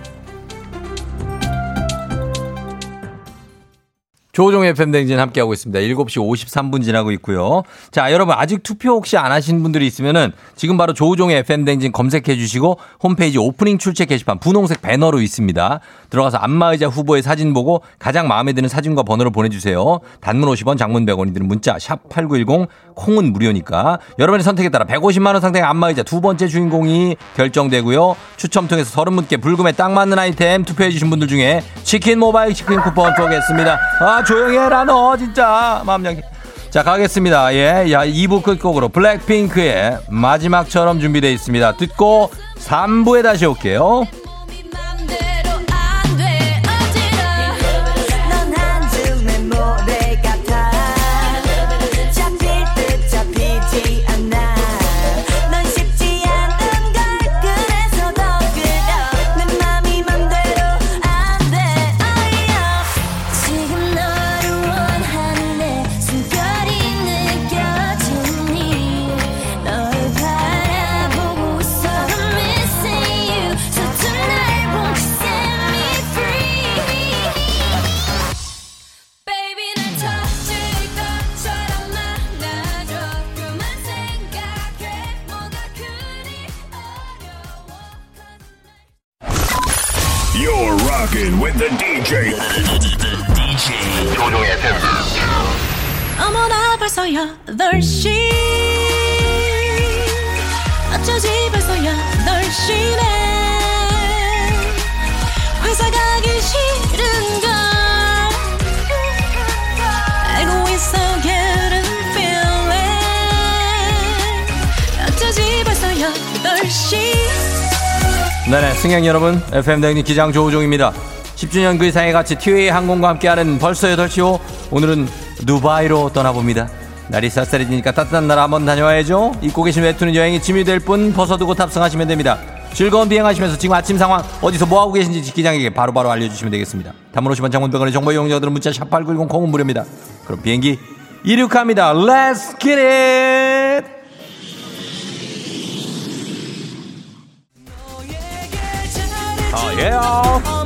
조우종의 FM 대행진 함께하고 있습니다. 7시 53분 지나고 있고요. 자, 여러분 아직 투표 혹시 안 하신 분들이 있으면은 지금 바로 조우종의 FM 대행진 검색해 주시고 홈페이지 오프닝 출첵 게시판 분홍색 배너로 있습니다. 들어가서 안마의자 후보의 사진 보고 가장 마음에 드는 사진과 번호를 보내주세요. 단문 50원, 장문 100원이 드는 문자 샵 8910 콩은 무료니까 여러분의 선택에 따라 150만 원 상당의 안마의자 두 번째 주인공이 결정되고요. 추첨 통해서 30분께 불금에 딱 맞는 아이템 투표해 주신 분들 중에 치킨 모바일 치킨 쿠폰 쏘겠습니다. 아 조용히 해라 너 진짜 마음 약해. 자 가겠습니다. 예, 야 2부 끝곡으로 블랙핑크의 마지막처럼 준비되어 있습니다. 듣고 3부에 다시 올게요. Rocking with the DJ. the DJ. 조종의 FM. 어머나 벌써 8시 어쩌지 벌써 8시네 회사 가기 싫은 네네, 승객 여러분, FM 대행님 기장 조우종입니다. 10주년 그 이상의 같이 티웨이 항공과 함께하는 벌써 8시오. 오늘은 두바이로 떠나봅니다. 날이 쌀쌀해지니까 따뜻한 나라 한번 다녀와야죠. 입고 계신 외투는 여행이 짐이 될 뿐 벗어두고 탑승하시면 됩니다. 즐거운 비행하시면서 지금 아침 상황 어디서 뭐하고 계신지 기장에게 바로바로 알려주시면 되겠습니다. 단문 50원 장문병원의 정보 이용자들은 문자 샵 8910 콩은 무료입니다. 그럼 비행기 이륙합니다. Let's get it! 아,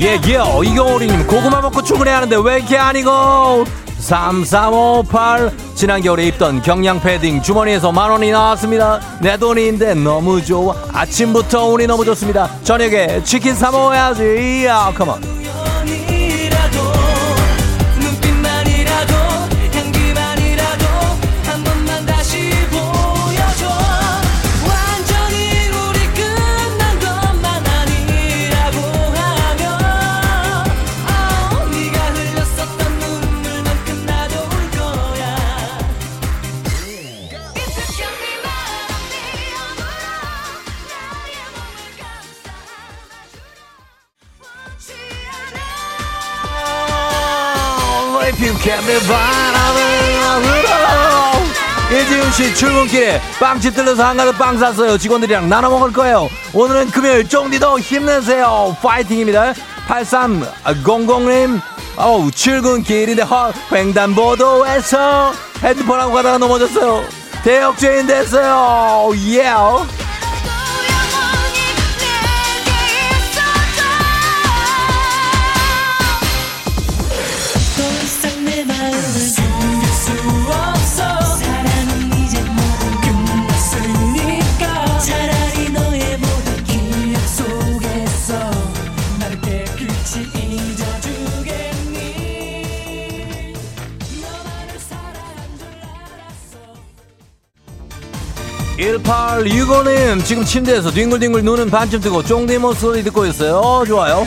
예. 예, 예. 이겨울이님, 고구마 먹고 출근해야 하는데 왜 이렇게 아니고? 3358. 지난 겨울에 입던 경량 패딩 주머니에서 만 원이 나왔습니다. 내 돈인데 너무 좋아. 아침부터 운이 너무 좋습니다. 저녁에 치킨 사 먹어야지. 야, 컴온. Be 바람을 이지훈 씨 출근길에 빵집 들러서 한 가득 빵 샀어요. 직원들이랑 나눠 먹을 거예요. 오늘은 금요일 쫑디도 힘내세요. 파이팅입니다. 8300님 어우 출근길인데 헛 횡단보도에서 핸드폰하고 가다가 넘어졌어요. 대역죄인 됐어요. 예. 더 1865님 지금 침대에서 뒹굴뒹굴 눈은 반쯤 뜨고 쫑디모 소리 듣고 있어요 어, 좋아요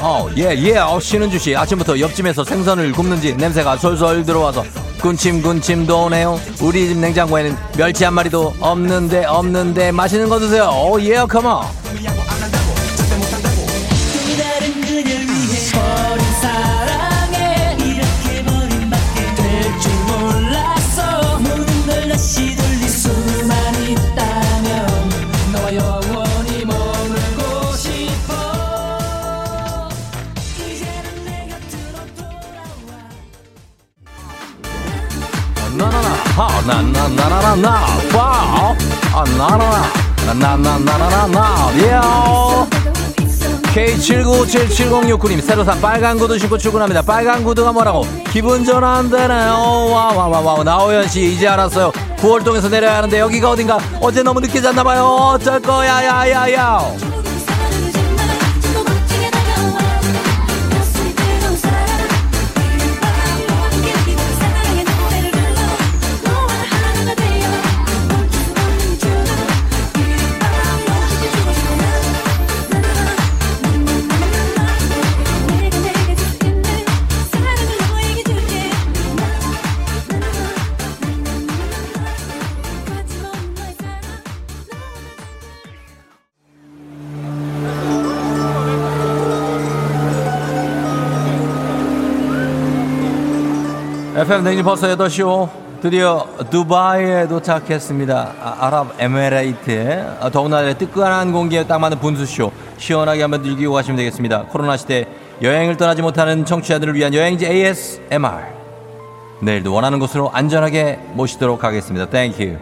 어, 예, 예, 어, 쉬는주 씨. 아침부터 옆집에서 생선을 굽는지 냄새가 솔솔 들어와서 군침, 군침 도네요. 우리 집 냉장고에는 멸치 한 마리도 없는데, 없는데, 맛있는 거 드세요. 오, 예, 컴온. K79777069님 새로 산 빨간 구두 신고 출근합니다. 빨간 구두가 뭐라고? 기분 전환되네요. 와와와와 나오현 씨 이제 알았어요. 구월동에서 내려야 하는데 여기가 어딘가 어제 너무 늦게 잤나봐요. 어쩔 거야 야야야. FM 대행진 벌써 8시오. 드디어 두바이에 도착했습니다. 아랍 에미레이트. 아, 더군다나 뜨끈한 공기에 딱 맞는 분수쇼. 시원하게 한번 즐기고 가시면 되겠습니다. 코로나 시대 여행을 떠나지 못하는 청취자들을 위한 여행지 ASMR. 내일도 원하는 곳으로 안전하게 모시도록 하겠습니다. Thank you.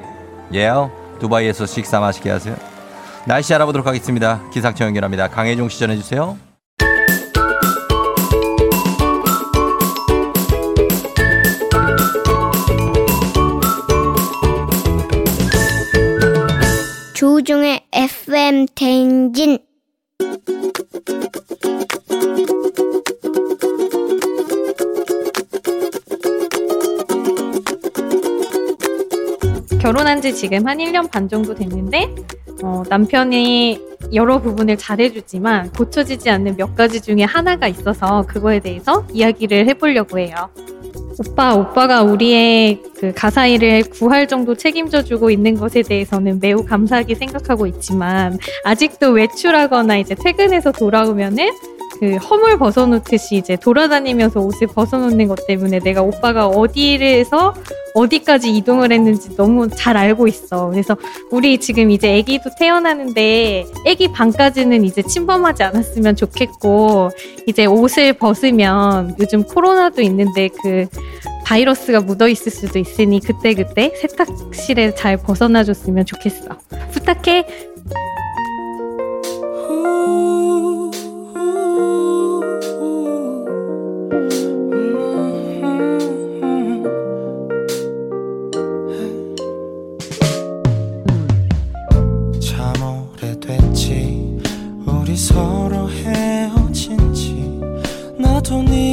예요. 두바이에서 식사 맛있게 하세요. 날씨 알아보도록 하겠습니다. 기상청 연결합니다. 강혜종 씨 전해주세요. 조종의 FM 대행진 결혼한 지 지금 한 1년 반 정도 됐는데 어, 남편이 여러 부분을 잘해주지만 고쳐지지 않는 몇 가지 중에 하나가 있어서 그거에 대해서 이야기를 해보려고 해요. 오빠, 오빠가 우리의 그 가사 일을 구할 정도 책임져주고 있는 것에 대해서는 매우 감사하게 생각하고 있지만 아직도 외출하거나 이제 퇴근해서 돌아오면은 그 허물 벗어놓듯이 이제 돌아다니면서 옷을 벗어놓는 것 때문에 내가 오빠가 어디에서 어디까지 이동을 했는지 너무 잘 알고 있어. 그래서 우리 지금 이제 아기도 태어나는데 아기 방까지는 이제 침범하지 않았으면 좋겠고 이제 옷을 벗으면 요즘 코로나도 있는데 그 바이러스가 묻어 있을 수도 있으니 그때그때 세탁실에 잘 벗어나 줬으면 좋겠어. 부탁해.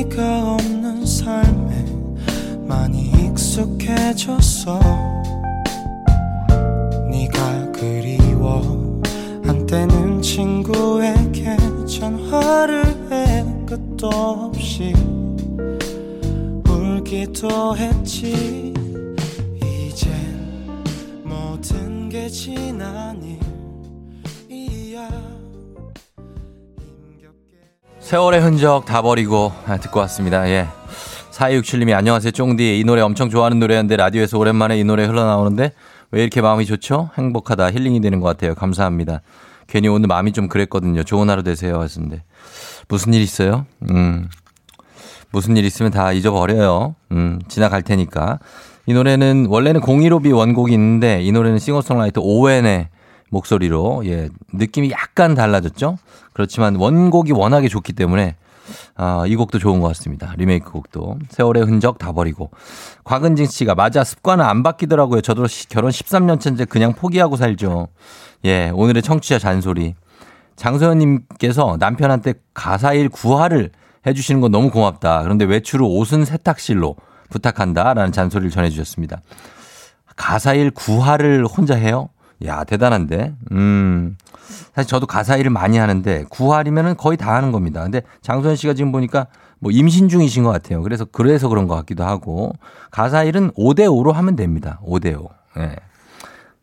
네가 없는 삶에 많이 익숙해졌어 네가 그리워. 한때는 친구에게 전화를 해 끝도 없이 울기도 했지. 이젠 모든 게 지난 일이야 세월의 흔적 다 버리고 아, 듣고 왔습니다. 예. 4267님이 안녕하세요. 쫑디. 이 노래 엄청 좋아하는 노래였는데 라디오에서 오랜만에 이 노래 흘러나오는데 왜 이렇게 마음이 좋죠? 행복하다. 힐링이 되는 것 같아요. 감사합니다. 괜히 오늘 마음이 좀 그랬거든요. 좋은 하루 되세요. 하셨는데. 무슨 일 있어요? 음. 무슨 일 있으면 다 잊어버려요. 음. 지나갈 테니까. 이 노래는 원래는 015B 원곡이 있는데 이 노래는 싱어송라이터 오웬의 목소리로 예 느낌이 약간 달라졌죠. 그렇지만 원곡이 워낙에 좋기 때문에 아, 이 곡도 좋은 것 같습니다. 리메이크 곡도 세월의 흔적 다 버리고 곽은진 씨가 맞아 습관은 안 바뀌더라고요. 저도 시- 결혼 13년 차인데 그냥 포기하고 살죠. 예 오늘의 청취자 잔소리 장소연님께서 남편한테 가사일 구하를 해주시는 건 너무 고맙다. 그런데 외출 후 옷은 세탁실로 부탁한다 라는 잔소리를 전해주셨습니다. 가사일 구하를 혼자 해요? 야, 대단한데. 음. 사실 저도 가사 일을 많이 하는데 구할이면은 거의 다 하는 겁니다. 근데 장소연 씨가 지금 보니까 뭐 임신 중이신 것 같아요. 그래서 그래서 그런 것 같기도 하고 가사 일은 5대 5로 하면 됩니다. 5대 5. 예.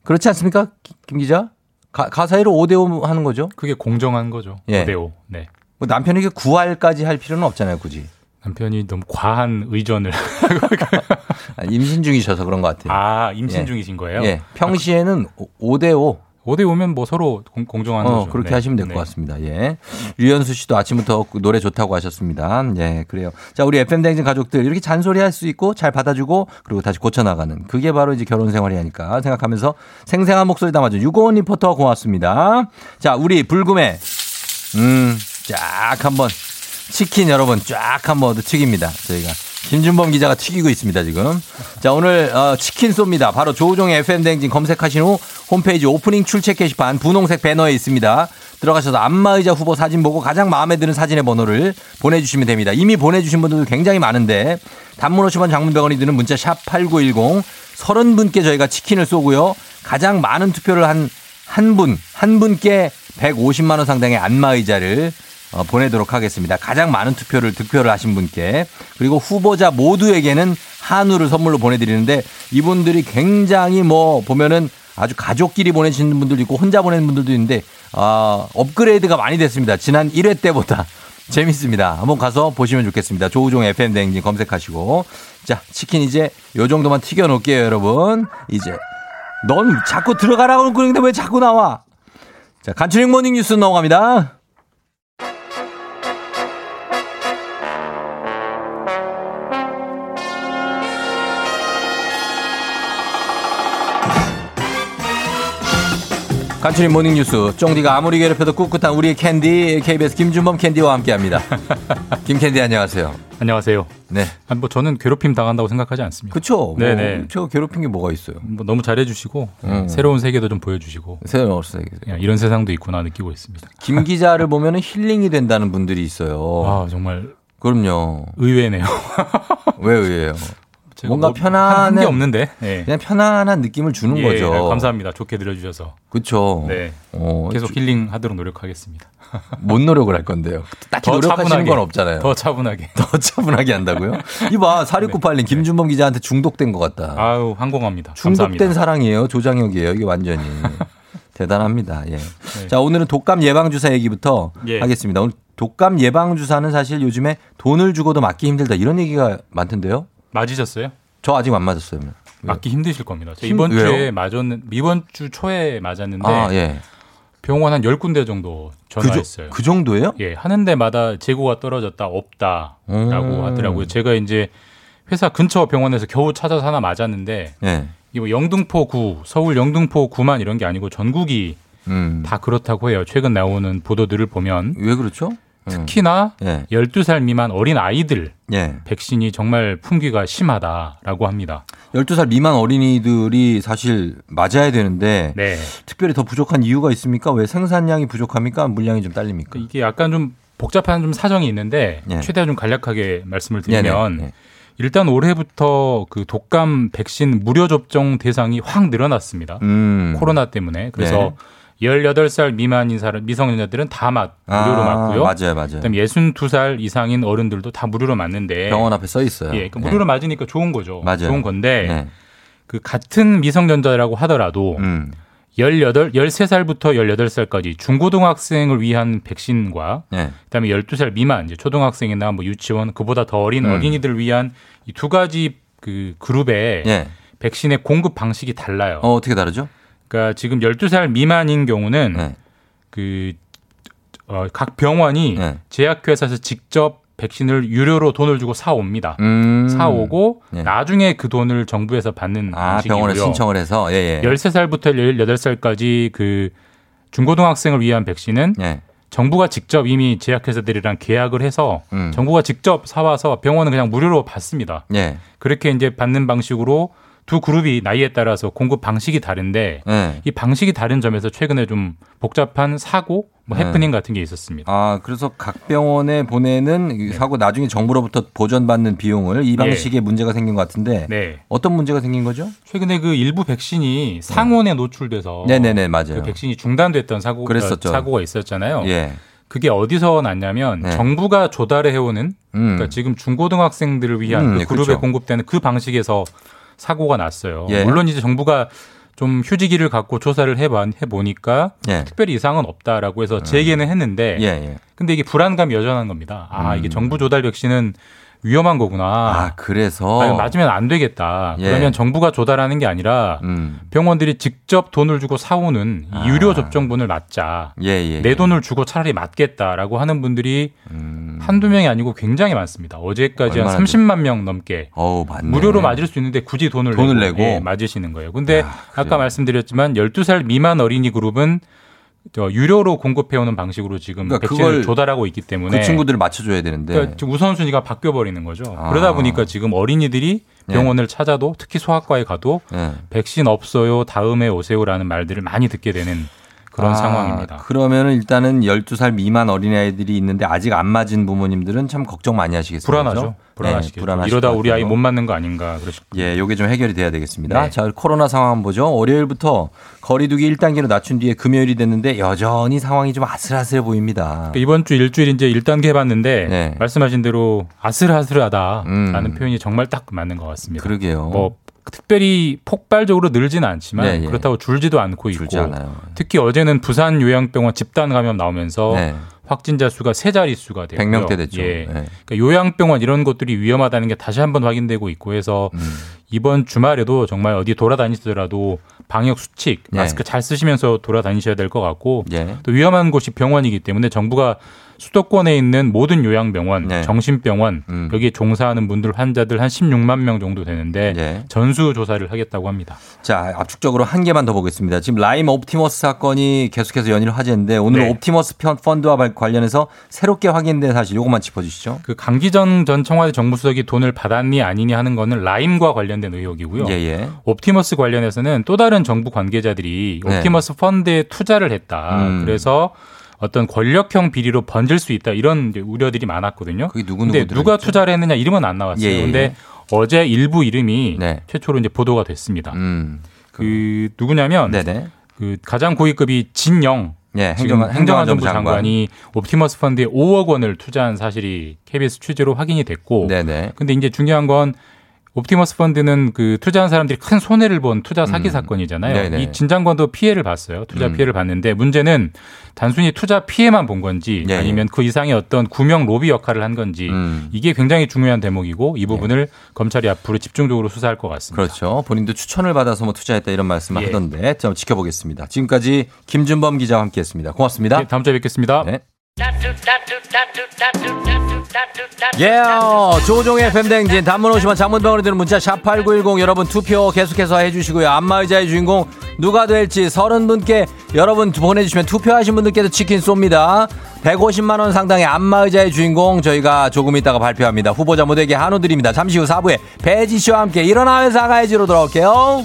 그렇지 않습니까? 김- 김 기자? 가, 가사 일을 5대 5 하는 거죠? 그게 공정한 거죠. 예. 5대 5. 네. 뭐 남편에게 구할까지 할 필요는 없잖아요, 굳이. 남편이 너무 과한 의존을. 아, 임신 중이셔서 그런 것 같아요. 아, 임신 예. 중이신 거예요? 예. 평시에는 5대 5. 5대 5면 뭐 서로 공, 정한 어, 거죠. 그렇게 네. 하시면 될것 네. 같습니다. 예. 류현수 씨도 아침부터 노래 좋다고 하셨습니다. 예, 그래요. 자, 우리 FM 댕진 가족들 이렇게 잔소리 할 수 있고 잘 받아주고 그리고 다시 고쳐나가는 그게 바로 이제 결혼 생활이 하니까 생각하면서 생생한 목소리 담아준 유고원 리포터 고맙습니다. 자, 우리 불금에 음, 쫙 한번 치킨 여러분 쫙 한번 튀깁니다. 저희가 김준범 기자가 튀기고 있습니다 지금. 자 오늘 어, 치킨 쏩니다. 바로 조우종의 FM 댕진 검색하신 후 홈페이지 오프닝 출첵 게시판 분홍색 배너에 있습니다. 들어가셔서 안마의자 후보 사진 보고 가장 마음에 드는 사진의 번호를 보내주시면 됩니다. 이미 보내주신 분들도 굉장히 많은데 단문 50원 장문 100원이 드는 문자 샵 8910 30분께 저희가 치킨을 쏘고요. 가장 많은 투표를 한 한 분, 한 분께 150만 원 상당의 안마의자를 어, 보내도록 하겠습니다. 가장 많은 투표를 득표를 하신 분께 그리고 후보자 모두에게는 한우를 선물로 보내드리는데 이분들이 굉장히 뭐 보면은 아주 가족끼리 보내시는 분들도 있고 혼자 보내는 분들도 있는데 아, 업그레이드가 많이 됐습니다. 지난 1회 때보다 재밌습니다. 한번 가서 보시면 좋겠습니다. 조우종 FM 대행진 검색하시고 자 치킨 이제 요 정도만 튀겨 놓을게요, 여러분. 이제 넌 자꾸 들어가라고 그러는데 왜 자꾸 나와? 자 간추린 모닝 뉴스 넘어갑니다. 간추린 모닝뉴스 쫑디가 아무리 괴롭혀도 꿋꿋한 우리의 캔디 KBS 김준범 캔디와 함께합니다. 김 캔디 안녕하세요. 안녕하세요. 네. 아, 뭐 저는 괴롭힘 당한다고 생각하지 않습니다. 그쵸? 네네. 뭐, 저 괴롭힌 게 뭐가 있어요? 뭐 너무 잘해주시고 음. 새로운 세계도 좀 보여주시고 새로운 세계. 야, 이런 세상도 있구나 느끼고 있습니다. 김 기자를 보면은 힐링이 된다는 분들이 있어요. 아 정말 그럼요. 의외네요. 왜 의외예요? 뭔가 뭐 편안한 한게 없는데. 예. 그냥 편안한 느낌을 주는 예, 거죠. 감사합니다. 좋게 들어주셔서. 그렇죠. 네. 어, 계속 힐링하도록 노력하겠습니다. 뭔 노력을 할 건데요? 딱히 더 노력하시는 차분하게. 건 없잖아요. 더 차분하게. 더 차분하게 한다고요? 이봐, 4698님, 김준범 기자한테 중독된 것 같다. 네. 아유, 항공합니다. 중독된 감사합니다. 사랑이에요. 조장혁이에요. 이게 완전히. 대단합니다. 예. 자, 오늘은 독감 예방주사 얘기부터 네. 예. 하겠습니다. 오늘 독감 예방주사는 사실 요즘에 돈을 주고도 맞기 힘들다. 이런 얘기가 많던데요? 맞으셨어요? 저 아직 안 맞았어요. 맞기 힘드실 겁니다. 저 힘- 이번 왜요? 주에 맞았는 이번 주 초에 맞았는데 아, 예. 병원 한 10군데 정도 전화했어요. 그 정도예요? 예, 하는 데마다 재고가 떨어졌다, 없다라고 음. 하더라고요. 제가 이제 회사 근처 병원에서 겨우 찾아서 하나 맞았는데 예. 이뭐 영등포 구, 서울 영등포 구만 이런 게 아니고 전국이 음. 다 그렇다고 해요. 최근 나오는 보도들을 보면 왜 그렇죠? 특히나 예. 12살 미만 어린 아이들 예. 백신이 정말 품귀가 심하다라고 합니다. 12살 미만 어린이들이 사실 맞아야 되는데 네. 특별히 더 부족한 이유가 있습니까? 왜 생산량이 부족합니까? 물량이 좀 딸립니까? 이게 약간 좀 복잡한 좀 사정이 있는데 예. 최대한 좀 간략하게 말씀을 드리면 네네. 네. 일단 올해부터 그 독감 백신 무료 접종 대상이 확 늘어났습니다. 음. 코로나 때문에. 그래서 네. 18살 미만인 사람 미성년자들은 다 맞, 무료로 아, 맞고요. 맞아요, 맞아요. 그다음에 62살 이상인 어른들도 다 무료로 맞는데 병원 앞에 써 있어요. 예, 그 네. 무료로 맞으니까 좋은 거죠. 맞아요. 좋은 건데 네. 그 같은 미성년자라고 하더라도 음. 18, 13살부터 18살까지 중고등학생을 위한 백신과 네. 그다음에 12살 미만 이제 초등학생이나 뭐 유치원 그보다 더 어린 음. 어린이들을 위한 이 두 가지 그 그룹의 예. 백신의 공급 방식이 달라요. 어, 어떻게 다르죠? 그러니까 지금 12살 미만인 경우는 네. 그, 어, 각 병원이 네. 제약회사에서 직접 백신을 유료로 돈을 주고 사 옵니다. 음. 사 오고 네. 나중에 그 돈을 정부에서 받는 아, 방식이고요. 병원에 신청을 해서 예, 예. 13살부터 18살까지 그 중고등학생을 위한 백신은 예. 정부가 직접 이미 제약회사들이랑 계약을 해서 음. 정부가 직접 사와서 병원은 그냥 무료로 받습니다. 예. 그렇게 이제 받는 방식으로 두 그룹이 나이에 따라서 공급 방식이 다른데 예. 이 방식이 다른 점에서 최근에 좀 복잡한 사고, 뭐 네. 해프닝 같은 게 있었습니다. 아, 그래서 각 병원에 보내는 이 사고 나중에 정부로부터 보전받는 비용을 이 방식에 문제가 생긴 것 같은데 네. 어떤 문제가 생긴 거죠? 최근에 그 일부 백신이 상온에 노출돼서 네네네, 맞아요. 그 백신이 중단됐던 사고, 그랬었죠. 사고가 있었잖아요. 예. 그게 어디서 났냐면 네. 정부가 조달해 해오는 음. 그러니까 지금 중고등학생들을 위한 음, 그 네, 그룹에 그렇죠. 공급되는 그 방식에서 사고가 났어요. 예. 물론 이제 정부가 좀 휴지기를 갖고 조사를 해봐, 해보니까 예. 특별히 이상은 없다라고 해서 제기는 했는데 예, 예. 근데 이게 불안감이 여전한 겁니다. 아, 음. 이게 정부 조달 백신은 위험한 거구나. 아, 그래서 아, 맞으면 안 되겠다. 예. 그러면 정부가 조달하는 게 아니라 음. 병원들이 직접 돈을 주고 사오는 이 유료 아. 접종분을 맞자. 예, 예. 내 돈을 주고 차라리 맞겠다라고 하는 분들이 한두 명이 아니고 굉장히 많습니다. 어제까지 한 음. 얼마나 30만 명 넘게 어우, 맞네. 무료로 맞을 수 있는데 굳이 돈을, 돈을 내고, 내고? 예, 맞으시는 거예요. 근데 아까 말씀드렸지만 12살 미만 어린이 그룹은 저 유료로 공급해오는 방식으로 지금 그러니까 백신을 조달하고 있기 때문에 그 친구들을 맞춰줘야 되는데. 그러니까 지금 우선순위가 바뀌어 버리는 거죠. 아. 그러다 보니까 지금 어린이들이 병원을 찾아도 특히 소아과에 가도 예. 백신 없어요, 다음에 오세요라는 말들을 많이 듣게 되는 그런 아, 상황입니다. 그러면은 일단은 12살 미만 어린아이들이 있는데 아직 안 맞은 부모님들은 참 걱정 많이 하시겠어요. 불안하죠. 그죠? 불안하시겠죠. 네, 불안하실 이러다 것 우리 아이. 못 맞는 거 아닌가 그러실 예, 요게 좀 해결이 돼야 되겠습니다. 네. 자, 코로나 상황 보죠. 월요일부터 거리두기 1단계로 낮춘 뒤에 금요일이 됐는데 여전히 상황이 좀 아슬아슬해 보입니다. 그러니까 이번 주 일주일 이제 1단계 해 봤는데 네. 말씀하신 대로 아슬아슬하다라는 표현이 정말 딱 맞는 것 같습니다. 음. 그러게요. 뭐 특별히 폭발적으로 늘지는 않지만 네, 예. 그렇다고 줄지도 않고 있고 줄지. 특히 어제는 부산 요양병원 집단 감염 나오면서 네. 확진자 수가 세 자릿수가 되고요. 100명대 됐죠. 예. 네. 그러니까 요양병원 이런 것들이 위험하다는 게 다시 한번 확인되고 있고 해서 음. 이번 주말에도 정말 어디 돌아다니시더라도 방역 수칙 네. 마스크 잘 쓰시면서 돌아다니셔야 될 것 같고 예. 또 위험한 곳이 병원이기 때문에 정부가 수도권에 있는 모든 요양병원, 네. 정신병원 음. 여기에 종사하는 분들 환자들 한 16만 명 정도 되는데 예. 전수 조사를 하겠다고 합니다. 자, 압축적으로 한 개만 더 보겠습니다. 지금 라임 옵티머스 사건이 계속해서 연일 화제인데 오늘 네. 옵티머스 편- 펀드와 관련해서 새롭게 확인된 사실 요것만 짚어 주시죠. 그 강기정 전 청와대 정무수석이 돈을 받았니 아니니 하는 거는 라임과 관련된 의혹이고요. 예, 예. 옵티머스 관련해서는 또 다른 정부 관계자들이 네. 옵티머스 펀드에 투자를 했다. 음. 그래서 어떤 권력형 비리로 번질 수 있다 이런 우려들이 많았거든요. 그게 누구 누구 누가 투자를 했느냐 이름은 안 나왔어요. 예, 예, 근데 예. 어제 일부 이름이 네. 최초로 이제 보도가 됐습니다. 음. 그 누구냐면 네네. 그 가장 고위급이 진영 예, 행정, 행정안전부 장관. 장관이 옵티머스 펀드에 5억 원을 투자한 사실이 KBS 취재로 확인이 됐고 네네. 근데 이제 중요한 건 옵티머스 펀드는 그 투자한 사람들이 큰 손해를 본 투자 사기 음. 사건이잖아요. 네네. 이 진 장관도 피해를 봤어요. 투자 음. 피해를 봤는데 문제는 단순히 투자 피해만 본 건지 예, 예. 아니면 그 이상의 어떤 구명 로비 역할을 한 건지 음. 이게 굉장히 중요한 대목이고 이 부분을 검찰이 앞으로 집중적으로 수사할 것 같습니다. 그렇죠. 본인도 추천을 받아서 뭐 투자했다 이런 말씀을 예. 하던데 좀 지켜보겠습니다. 지금까지 김준범 기자와 함께했습니다. 고맙습니다. 네, 다음 주에 뵙겠습니다. 네. 예, 조종의 팬댕진 단문 오시면 장문병으로 드는 문자 샵 8910 여러분 투표 계속해서 해주시고요. 안마의자의 주인공 누가 될지 서른 분께 여러분 보내주시면 투표하신 분들께도 치킨 쏩니다. 150만 원 상당의 안마의자의 주인공 저희가 조금 있다가 발표합니다. 후보자 모두에게 한우 드립니다. 잠시 후 4부에 배지 씨와 함께 일어나 회사 가야지로 돌아올게요.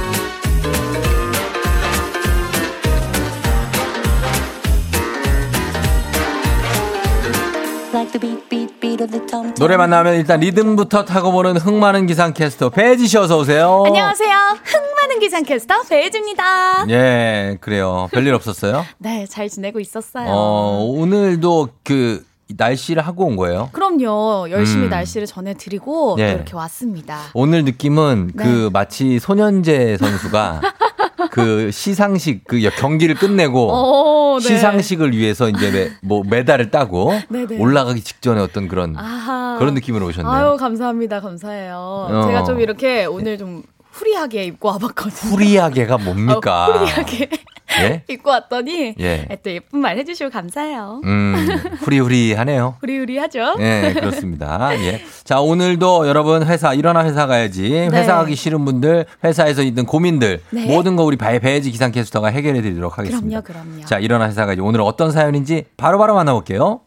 노래만 나오면 일단 리듬부터 타고 보는 흥 많은 기상 캐스터 배지 씨 어서 오세요. 안녕하세요. 흥 많은 기상캐스터 배혜지입니다. 예, 그래요. 별일 없었어요? 네, 잘 지내고 있었어요. 어, 오늘도 그 날씨를 하고 온 거예요. 그럼요. 열심히 음. 날씨를 전해드리고 예. 또 이렇게 왔습니다. 오늘 느낌은 네. 그 마치 손현재 선수가 그 시상식 그 경기를 끝내고 오, 네. 시상식을 위해서 이제 매, 뭐 메달을 따고 네네. 올라가기 직전에 어떤 그런 아하. 그런 느낌으로 오셨네요. 아유, 감사합니다. 감사해요. 어. 제가 좀 이렇게 오늘 좀 후리하게 입고 와봤거든요. 후리하게가 뭡니까? 어, 후리하게 예? 입고 왔더니 예. 또 예쁜 말 해주시고 감사해요. 음, 후리후리하네요. 후리후리하죠? 네, 그렇습니다. 예. 자, 오늘도 여러분 회사, 일어나 회사 가야지. 회사 가기 싫은 분들, 회사에서 있는 고민들, 네. 모든 거 우리 배- 배지 기상캐스터가 해결해 드리도록 하겠습니다. 그럼요, 그럼요. 자, 일어나 회사 가야지. 오늘 어떤 사연인지 바로바로 만나볼게요.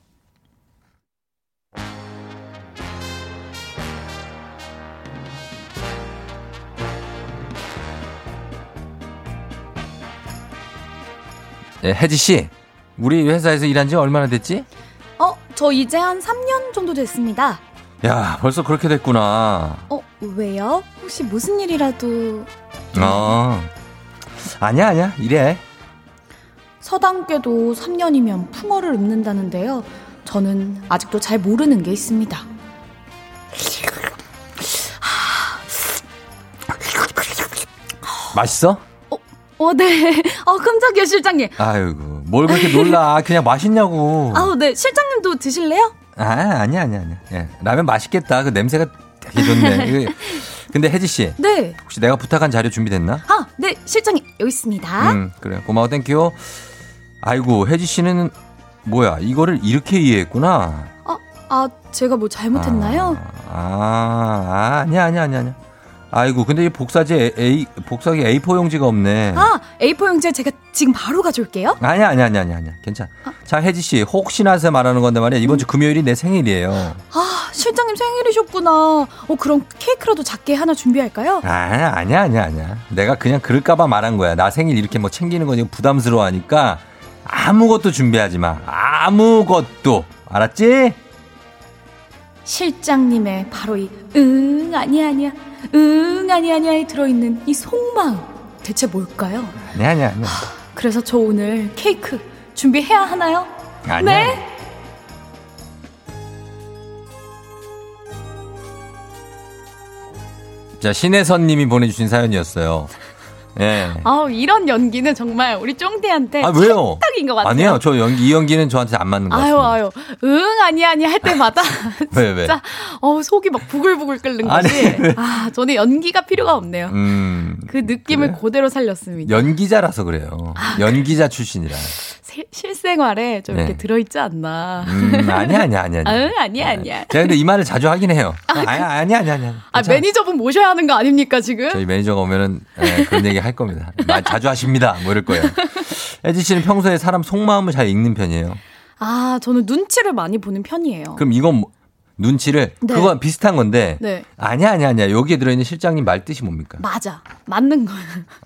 네, 혜지 씨. 우리 회사에서 일한 지 얼마나 됐지? 어, 저 이제 한 3년 정도 됐습니다. 야, 벌써 그렇게 됐구나. 어, 왜요? 혹시 무슨 일이라도 어. 아니야, 아니야. 이래. 서당께도 3년이면 풍어를 읊는다는데요. 저는 아직도 잘 모르는 게 있습니다. 맛있어? 어, 네. 어, 깜짝이야, 실장님. 아이고, 뭘 그렇게 놀라. 그냥 맛있냐고. 아우, 네. 실장님도 드실래요? 아, 아니야, 아니야, 아니야. 예. 라면 맛있겠다. 그 냄새가 되게 좋네. 근데 혜지 씨. 네. 혹시 내가 부탁한 자료 준비됐나? 아, 네. 실장님, 여기 있습니다. 음, 그래. 고마워, thank you. 아이고, 혜지 씨는 뭐야, 이거를 이렇게 이해했구나. 아, 아, 제가 뭐 잘못했나요? 아, 아, 아니야, 아니야, 아니야, 아니야. 아이고, 근데 이 복사지 A, 복사기 A4 용지가 없네. 아, A4 용지 제가 지금 바로 가져올게요. 아니야, 아니야, 아니야, 아니야, 아니야. 괜찮아. 자, 혜지 씨, 혹시나 해서 말하는 건데 말이야. 이번 주 금요일이 내 생일이에요. 아, 실장님 생일이셨구나. 어, 그럼 케이크라도 작게 하나 준비할까요? 아니야, 아니야, 아니야, 아니야. 내가 그냥 그럴까봐 말한 거야. 나 생일 이렇게 뭐 챙기는 거 지금 부담스러워 하니까 아무것도 준비하지 마. 아무것도. 알았지? 실장님의 바로 이 응, 아니야, 아니야. 응, 아니야, 아니야에 들어있는 이 속마음. 대체 뭘까요? 아니야, 아니야, 아니야. 그래서 저 오늘 케이크 준비해야 하나요? 아니야. 네. 자, 신혜선 님이 보내주신 사연이었어요. 예. 아우, 이런 연기는 정말 우리 쫑대한테 아, 왜요? 탁인 것 같아요. 아니요, 저 연기, 이 연기는 저한테 안 맞는 것 아유, 같아요. 아유. 응, 아니야, 아니야 할 때마다 왜, 왜? 진짜 어, 속이 막 부글부글 끓는 아니, 거지. 왜? 아, 저는 연기가 필요가 없네요. 음, 그 느낌을 그대로 살렸습니다. 연기자라서 그래요. 연기자 출신이라. 실- 실생활에 좀 이렇게 네. 들어있지 않나. 음, 아니야, 아니야, 아니야. 아, 아니야. 응, 아니야, 아니야. 제가 근데 이 말을 자주 하긴 해요. 아, 아니야, 아니야, 아니야, 아니야. 아, 매니저분 모셔야 하는 거 아닙니까, 지금? 저희 매니저가 오면은 예, 그런 얘기 할 겁니다. 말 자주 하십니다. 뭐 이럴 거예요. 혜지 씨는 평소에 사람 속마음을 잘 읽는 편이에요. 아, 저는 눈치를 많이 보는 편이에요. 그럼 이건 뭐- 눈치를 네. 그건 비슷한 건데 네. 아니야 아니야 아니야 여기에 들어있는 실장님 말 뜻이 뭡니까? 맞아. 맞는 거는.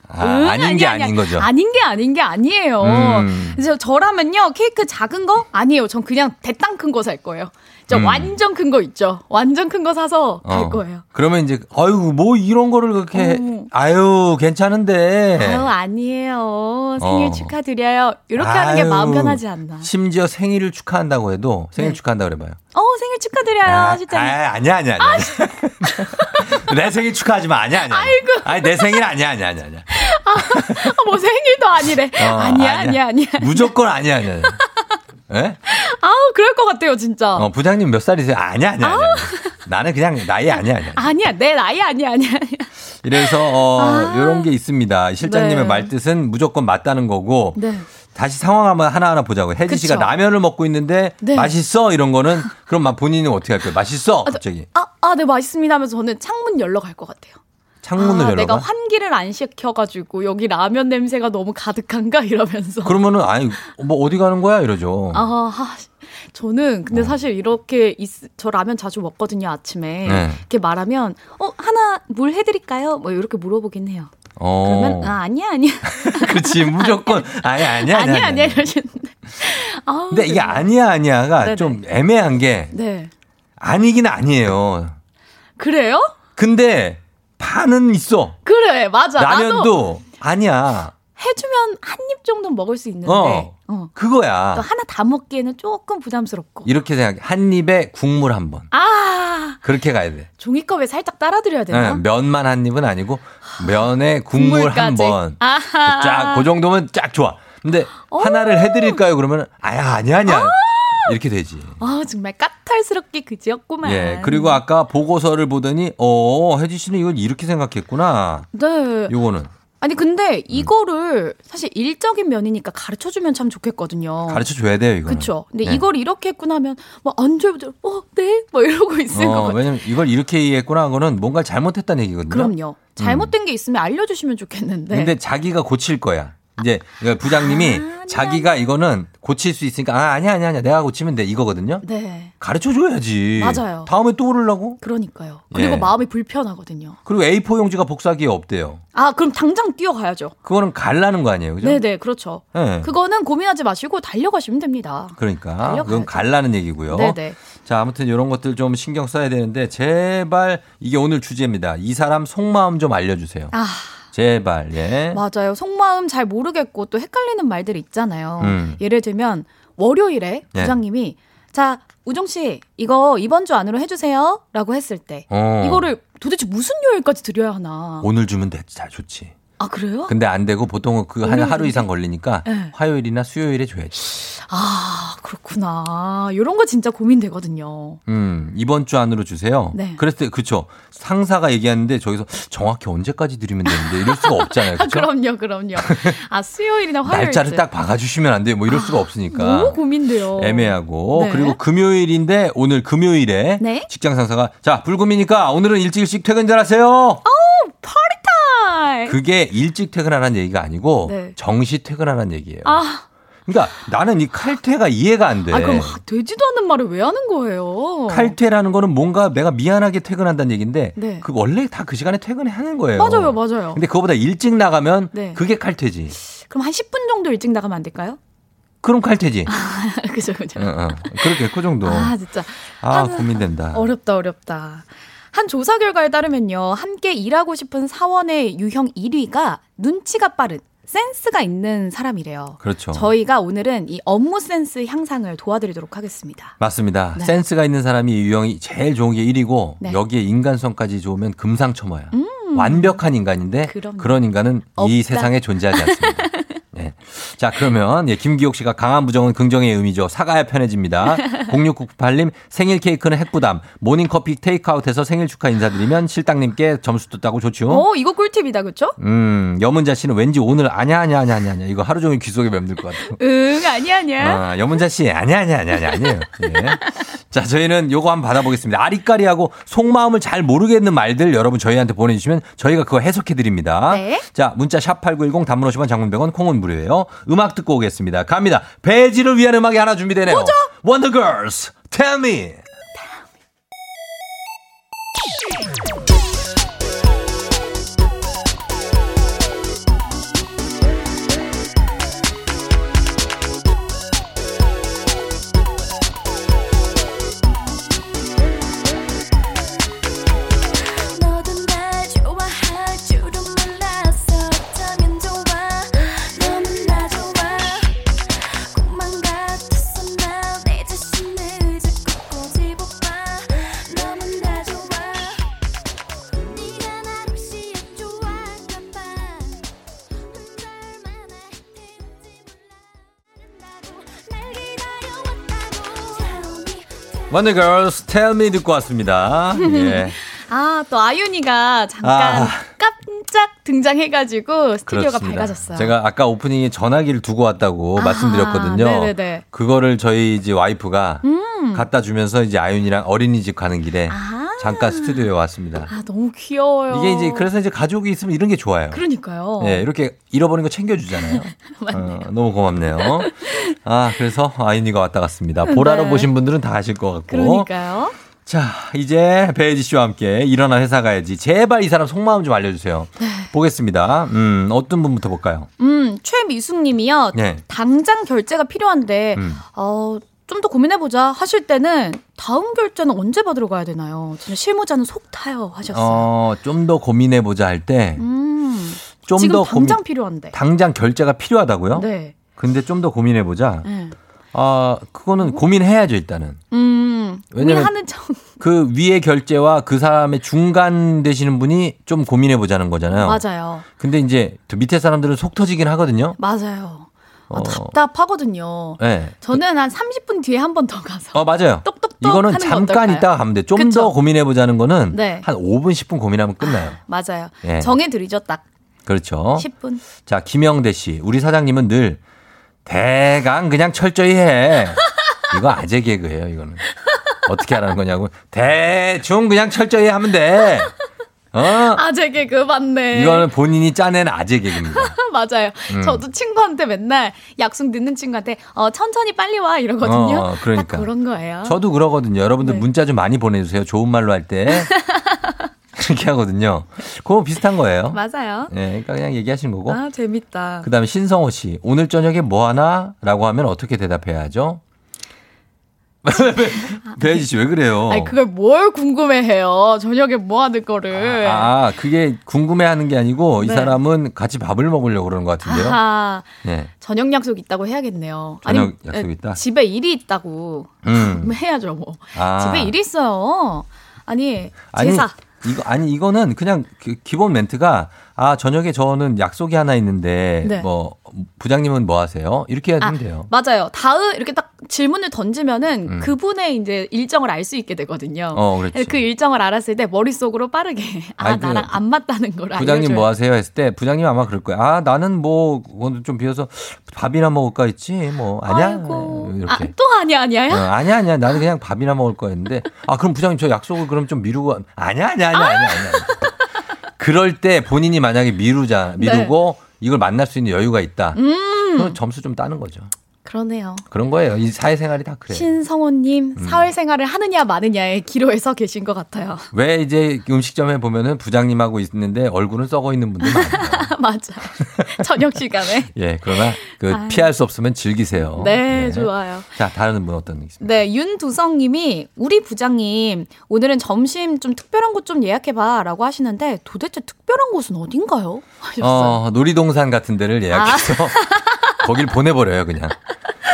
아, 응, 아닌 게 아니야, 아닌 거죠. 아닌 게 아닌 게 아니에요. 음. 그래서 저라면요, 케이크 작은 거? 아니에요. 전 그냥 대땅 큰 거 살 거예요. 진짜 음. 완전 큰 거 있죠. 완전 큰 거 사서 갈 어. 거예요. 그러면 이제 아유 뭐 이런 거를 그렇게 아유 괜찮은데 아유, 아니에요. 생일 어. 축하드려요. 이렇게 하는 게 아유, 마음 편하지 않나. 심지어 생일을 축하한다고 해도 생일 네. 축하한다 그래봐요. 어, 생일 축하드려요. 아, 실장님. 아, 아니야 아니야 아니야. 내 생일 축하하지 마 아니야 아니야. 아이고. 아니 내 생일 아니야 아니야 아니야. 아니야. 아, 뭐 생일도 아니래. 어, 아니야, 아니야, 아니야. 무조건 아니야 아니야. 예? 아우, 그럴 것 같아요, 진짜. 어, 부장님 몇 살이세요? 아니야, 아니야, 아니야. 나는 그냥 나이 아니야, 아니야. 아니야, 내 나이 아니야, 아니야. 이래서, 어, 요런 게 있습니다. 실장님의 네. 말뜻은 무조건 맞다는 거고, 네. 다시 상황 한번 하나하나 보자고요. 혜지 씨가. 라면을 먹고 있는데, 네. 맛있어? 이런 거는, 그럼 막 본인은 어떻게 할 거예요? 맛있어? 갑자기. 아, 아, 네, 맛있습니다 하면서 저는 창문 열러 갈 것 같아요. 창문을 아, 열어봐. 내가 환기를 안 시켜가지고 여기 라면 냄새가 너무 가득한가 이러면서. 그러면은, 아니, 뭐 어디 가는 거야? 이러죠. 아, 아, 저는 근데 사실 이렇게 있, 저 라면 자주 먹거든요 아침에 네. 이렇게 말하면 어 하나 물 해드릴까요? 뭐 이렇게 물어보긴 해요. 어. 그러면 아 아니야 아니야 그렇지, 무조건. 아니, 아니야, 아니야. 아니야 아니야 이러시는데. 아, 근데 이게 아니야, 아니야가 네네. 좀 애매한 게, 네 아니긴 아니에요. 그래요? 근데, 반은 있어. 그래 맞아 라면도 아니야. 해주면 한 입 정도 는 먹을 수 있는데 어. 어. 그거야. 또 하나 다 먹기에는 조금 부담스럽고. 이렇게 생각해. 한 입에 국물 한 번. 아 그렇게 가야 돼. 종이컵에 살짝 따라드려야 되나? 네, 면만 한 입은 아니고 면에 국물 한 국물까지. 번. 아하. 쫙, 그 정도면 쫙 좋아. 근데 하나를 해드릴까요? 그러면 아야 아니야 아니야. 이렇게 되지. 아 정말 까탈스럽게 그지였구만. 예. 그리고 아까 보고서를 보더니 어 혜지 씨는 이걸 이렇게 생각했구나. 네. 요거는 아니 근데 이거를 사실 일적인 면이니까 가르쳐 주면 참 좋겠거든요. 가르쳐 줘야 돼요 이거는. 그렇죠. 근데 네. 이걸 이렇게 했구나 하면 뭐안 줘요. 어, 네. 뭐 이러고 있을 것 어, 같아요. 왜냐면 이걸 이렇게 이해했구나 하는 거는 뭔가 잘못했다는 얘기거든요. 그럼요. 잘못된 게 있으면 알려 주시면 좋겠는데. 근데 자기가 고칠 거야. 이제 그러니까 부장님이 자기가 이거는 고칠 수 있으니까 아 아니야 아니야 아니야 내가 고치면 돼 이거거든요. 네. 가르쳐 줘야지. 맞아요. 다음에 또 오르려고? 그러니까요. 그리고 예. 마음이 불편하거든요. 그리고 A4 용지가 복사기에 없대요. 아 그럼 당장 뛰어가야죠. 그거는 갈라는 거 아니에요, 그죠? 네네 그렇죠. 네. 그거는 고민하지 마시고 달려가시면 됩니다. 그러니까 달려가야죠. 그건 갈라는 얘기고요. 네네. 자, 아무튼 이런 것들 좀 신경 써야 되는데 제발 이게 오늘 주제입니다. 이 사람 속마음 좀 알려주세요. 아 제발, 예. 맞아요. 속마음 잘 모르겠고 또 헷갈리는 말들이 있잖아요. 음. 예를 들면 월요일에 예. 부장님이 자 우종 씨 이거 이번 주 안으로 해주세요 라고 했을 때 어. 이거를 도대체 무슨 요일까지 드려야 하나? 오늘 주면 돼. 잘 좋지. 아 그래요? 근데 안 되고 보통은 그 한? 하루 이상 걸리니까 네. 화요일이나 수요일에 줘야지. 아 그렇구나. 이런 거 진짜 고민되거든요. 음, 이번 주 안으로 주세요. 네. 그랬을 때, 그쵸. 상사가 얘기하는데 저기서 정확히 언제까지 드리면 되는데 이럴 수가 없잖아요. 아, 그쵸? 그럼요, 그럼요. 아 수요일이나 화요일 날짜를 딱 박아주시면 안 돼요. 뭐 이럴 수가 없으니까. 너무 고민돼요. 애매하고 네. 그리고 금요일인데 오늘 금요일에 네. 직장 상사가 자 불금이니까 오늘은 일찍 일찍 퇴근들 하세요. 어, 파리 타임. 그게 일찍 퇴근하라는 얘기가 아니고 네. 정시 퇴근하라는 얘기예요. 아, 그러니까 나는 이 칼퇴가 이해가 안 돼. 아 그럼 하- 되지도 않는 말을 왜 하는 거예요? 칼퇴라는 거는 뭔가 내가 미안하게 퇴근한다는 얘기인데 네. 그 원래 다 그 시간에 퇴근하는 거예요. 맞아요, 맞아요. 근데 그거보다 일찍 나가면 네. 그게 칼퇴지. 그럼 한 10분 정도 일찍 나가면 안 될까요? 그럼 칼퇴지. 그죠, 그죠. 응, 응. 그렇게 그 정도. 아, 진짜. 아, 아, 고민된다. 어렵다, 어렵다. 한 조사 결과에 따르면요, 함께 일하고 싶은 사원의 유형 1위가 눈치가 빠른, 센스가 있는 사람이래요. 그렇죠. 저희가 오늘은 이 업무 센스 향상을 도와드리도록 하겠습니다. 맞습니다. 네. 센스가 있는 사람이 이 유형이 제일 좋은 게 1이고 네. 여기에 인간성까지 좋으면 금상첨화야. 음. 완벽한 인간인데 그럼요. 그런 인간은 이 없다. 세상에 존재하지 않습니다. 네. 자, 그러면 예, 김기옥 씨가 강한 부정은 긍정의 의미죠. 사과야 편해집니다. 0698님 생일 케이크는 핵부담. 모닝커피 테이크아웃해서 생일 축하 인사드리면 실장님께 점수도 따고 좋죠. 어, 이거 꿀팁이다, 그쵸? 음, 여문자 씨는 왠지 오늘 아냐 아냐 아냐 아냐 아냐 이거 하루 종일 귀 속에 맴들 것 같아요. 응, 아니야, 아니야. 아, 여문자 씨, 아니야, 아니야, 아니야, 아니야, 아니에요. 예. 자, 저희는 요거 한번 받아보겠습니다. 아리까리하고 속마음을 잘 모르겠는 말들 여러분 저희한테 보내주시면 저희가 그거 해석해드립니다. 네. 자, 문자 샵8910 단문 50원 장문 100원 콩은 무료 예요. 음악 듣고 오겠습니다. 갑니다. 배지를 위한 음악이 하나 준비되네요. 뭐죠? Wonder Girls, Tell Me. Tell Me 듣고 왔습니다. 예. 아, 또 아윤이가 잠깐 아. 깜짝 등장해가지고 스튜디오가 그렇습니다. 밝아졌어요. 제가 아까 오프닝에 전화기를 두고 왔다고 아하, 말씀드렸거든요. 네네네. 그거를 저희 이제 와이프가 음. 갖다 주면서 이제 아윤이랑 어린이집 가는 길에 아. 잠깐 스튜디오에 왔습니다. 아, 너무 귀여워요. 이게 이제 그래서 이제 가족이 있으면 이런 게 좋아요. 그러니까요. 예, 이렇게 잃어버린 거 챙겨주잖아요. 어, 너무 고맙네요. 아, 그래서 아윤이가 왔다 갔습니다. 보라로 네. 보신 분들은 다 아실 것 같고. 그러니까요. 자, 이제 배혜지 씨와 함께 일어나 회사 가야지. 제발 이 사람 속마음 좀 알려주세요. 네. 보겠습니다. 음, 어떤 분부터 볼까요? 음, 최미숙 님이요. 네. 당장 결제가 필요한데, 음. 어, 좀 더 고민해보자 하실 때는 다음 결제는 언제 받으러 가야 되나요? 진짜 실무자는 속 타요 하셨어요. 어, 좀 더 고민해보자 할 때, 음, 좀 지금 더 당장 고민, 필요한데. 당장 결제가 필요하다고요? 네. 근데 좀 더 고민해보자. 네. 아, 그거는 고민해야죠, 일단은. 음, 왜냐면 고민하는 척. 그 위의 결제와 그 사람의 중간 되시는 분이 좀 고민해 보자는 거잖아요. 맞아요. 근데 이제 또 밑에 사람들은 속 터지긴 하거든요. 맞아요. 아, 어. 답답하거든요. 네. 저는 한 30분 뒤에 한 번 더 가서. 어, 맞아요. 이거는 하는 거 잠깐? 있다가 가면 돼. 좀? 더 고민해 보자는 거는 네. 한 5분, 10분 고민하면 끝나요. 맞아요. 예. 정해 드리죠, 딱. 그렇죠. 10분. 자, 김영대 씨. 우리 사장님은 늘 대강 그냥 철저히 해. 이거 아재 개그예요, 이거는. 어떻게 하라는 거냐고. 대충 그냥 철저히 하면 돼. 어? 아재 개그 맞네. 이거는 본인이 짜낸 아재 개그입니다. 맞아요. 음. 저도 친구한테 맨날 약속 늦는 친구한테 어 천천히 빨리 와 이러거든요. 어, 그러니까. 딱 그런 거예요. 저도 그러거든요. 여러분들 네. 문자 좀 많이 보내주세요. 좋은 말로 할 때. 그렇게 하거든요. 그거 비슷한 거예요. 맞아요. 예, 그러니까 그냥 얘기하신 거고. 아 재밌다. 그 다음에 신성호 씨. 오늘 저녁에 뭐 하나? 라고 하면 어떻게 대답해야 하죠? 배혜지 씨 왜 그래요? 아니 그걸 뭘 궁금해해요? 저녁에 뭐 하는 거를? 아, 그게 궁금해하는 게 아니고 이 네. 사람은 같이 밥을 먹으려고 그러는 것 같은데요. 아하, 예. 저녁 약속 있다고 해야겠네요. 저녁 아니, 약속 에, 있다? 집에 일이 있다고. 음. 해야죠 뭐. 아. 집에 일이 있어요. 아니 아니, 제사. 이거 아니 이거는 그냥 그 기본 멘트가 아 저녁에 저는 약속이 하나 있는데 네. 뭐 부장님은 뭐 하세요? 이렇게 해야 아, 된대요. 맞아요. 다음 이렇게 딱 질문을 던지면은 음. 그분의 이제 일정을 알 수 있게 되거든요. 어. 그 일정을 알았을 때 머릿속으로 빠르게 아 아니, 그 나랑 안 맞다는 걸 부장님 알려줘요. 뭐 하세요? 했을 때 부장님 아마 그럴 거야. 아 나는 뭐 오늘 좀 비어서 밥이나 먹을까 했지. 뭐 아니야. 이렇게. 아, 또 아니야 아니야요? 어, 아니야 아니야 나는 그냥 밥이나 먹을 거였는데 아 그럼 부장님 저 약속을 그럼 좀 미루고 가- 아니야 아니야 아니야 아니야 아니야 그럴 때 본인이 만약에 미루자 미루고 이걸 만날 수 있는 여유가 있다 네. 음. 그럼 점수 좀 따는 거죠 그러네요. 그런 거예요 이 사회생활이 다 그래 신성호님 음. 사회생활을 하느냐 마느냐의 기로에 서 계신 것 같아요. 왜 이제 음식점에 보면은 부장님하고 있는데 얼굴은 썩어 있는 분들 많아요 맞아. 저녁 시간에. 예 그러나 그 아유. 피할 수 없으면 즐기세요 네, 좋아요. 자 다른 분 어떤 분 있습니까 네, 윤두성님이 우리 부장님 오늘은 점심 좀 특별한 곳 좀 예약해봐라고 하시는데 도대체 특별한 곳은 어딘가요? 하셨어요. 어, 놀이동산 같은 데를 예약해서 거길 보내버려요, 그냥.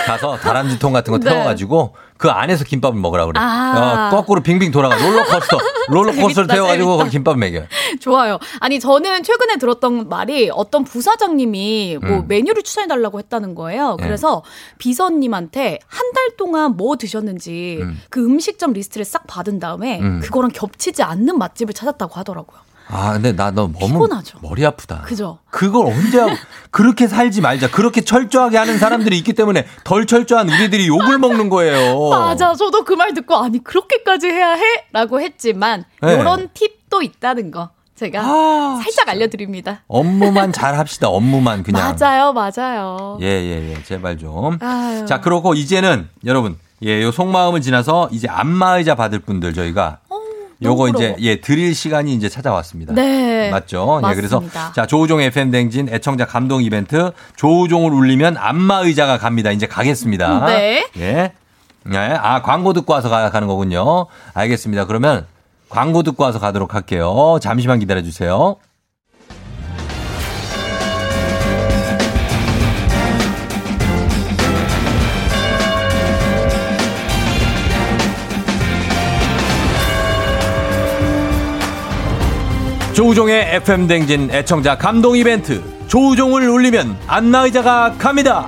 가서 다람쥐통 같은 거 네. 태워가지고 그 안에서 김밥을 먹으라 그래. 아. 어, 거꾸로 빙빙 돌아가. 롤러코스터. 롤러코스터를 태워가지고. 거기 김밥 먹여요. 좋아요. 아니 저는 최근에 들었던 말이 어떤 부사장님이 뭐 음. 메뉴를 추천해달라고 했다는 거예요. 네. 그래서 비서님한테 한 달 동안 뭐 드셨는지 음. 그 음식점 리스트를 싹 받은 다음에 음. 그거랑 겹치지 않는 맛집을 찾았다고 하더라고요. 아, 근데 나 너 너무 피곤하죠. 머리 아프다. 그죠? 그걸 언제 하고 그렇게 살지 말자. 그렇게 철저하게 하는 사람들이 있기 때문에 덜 철저한 우리들이 욕을 먹는 거예요. 맞아. 저도 그 말 듣고 아니 그렇게까지 해야 해? 라고 했지만 네. 이런 팁도 있다는 거 제가 아, 살짝 알려드립니다. 업무만 잘 합시다. 업무만 그냥. 맞아요. 맞아요. 예, 예, 예. 제발 좀. 아유. 자, 그렇고 이제는 여러분, 예, 요 속마음을 지나서 이제 안마의자 받을 분들 저희가 요거 이제. 예, 드릴 시간이 이제 찾아왔습니다. 네. 맞죠? 예, 그래서 맞습니다. 자, 조우종 FM 댕진 애청자 감동 이벤트 조우종을 울리면 안마 의자가 갑니다. 이제 가겠습니다. 네. 예. 예. 아, 광고 듣고 와서 가, 가는 거군요. 알겠습니다. 그러면 광고 듣고 와서 가도록 할게요. 잠시만 기다려 주세요. 조우종의 FM 댕진 애청자 감동 이벤트. 조우종을 울리면 안마의자가 갑니다.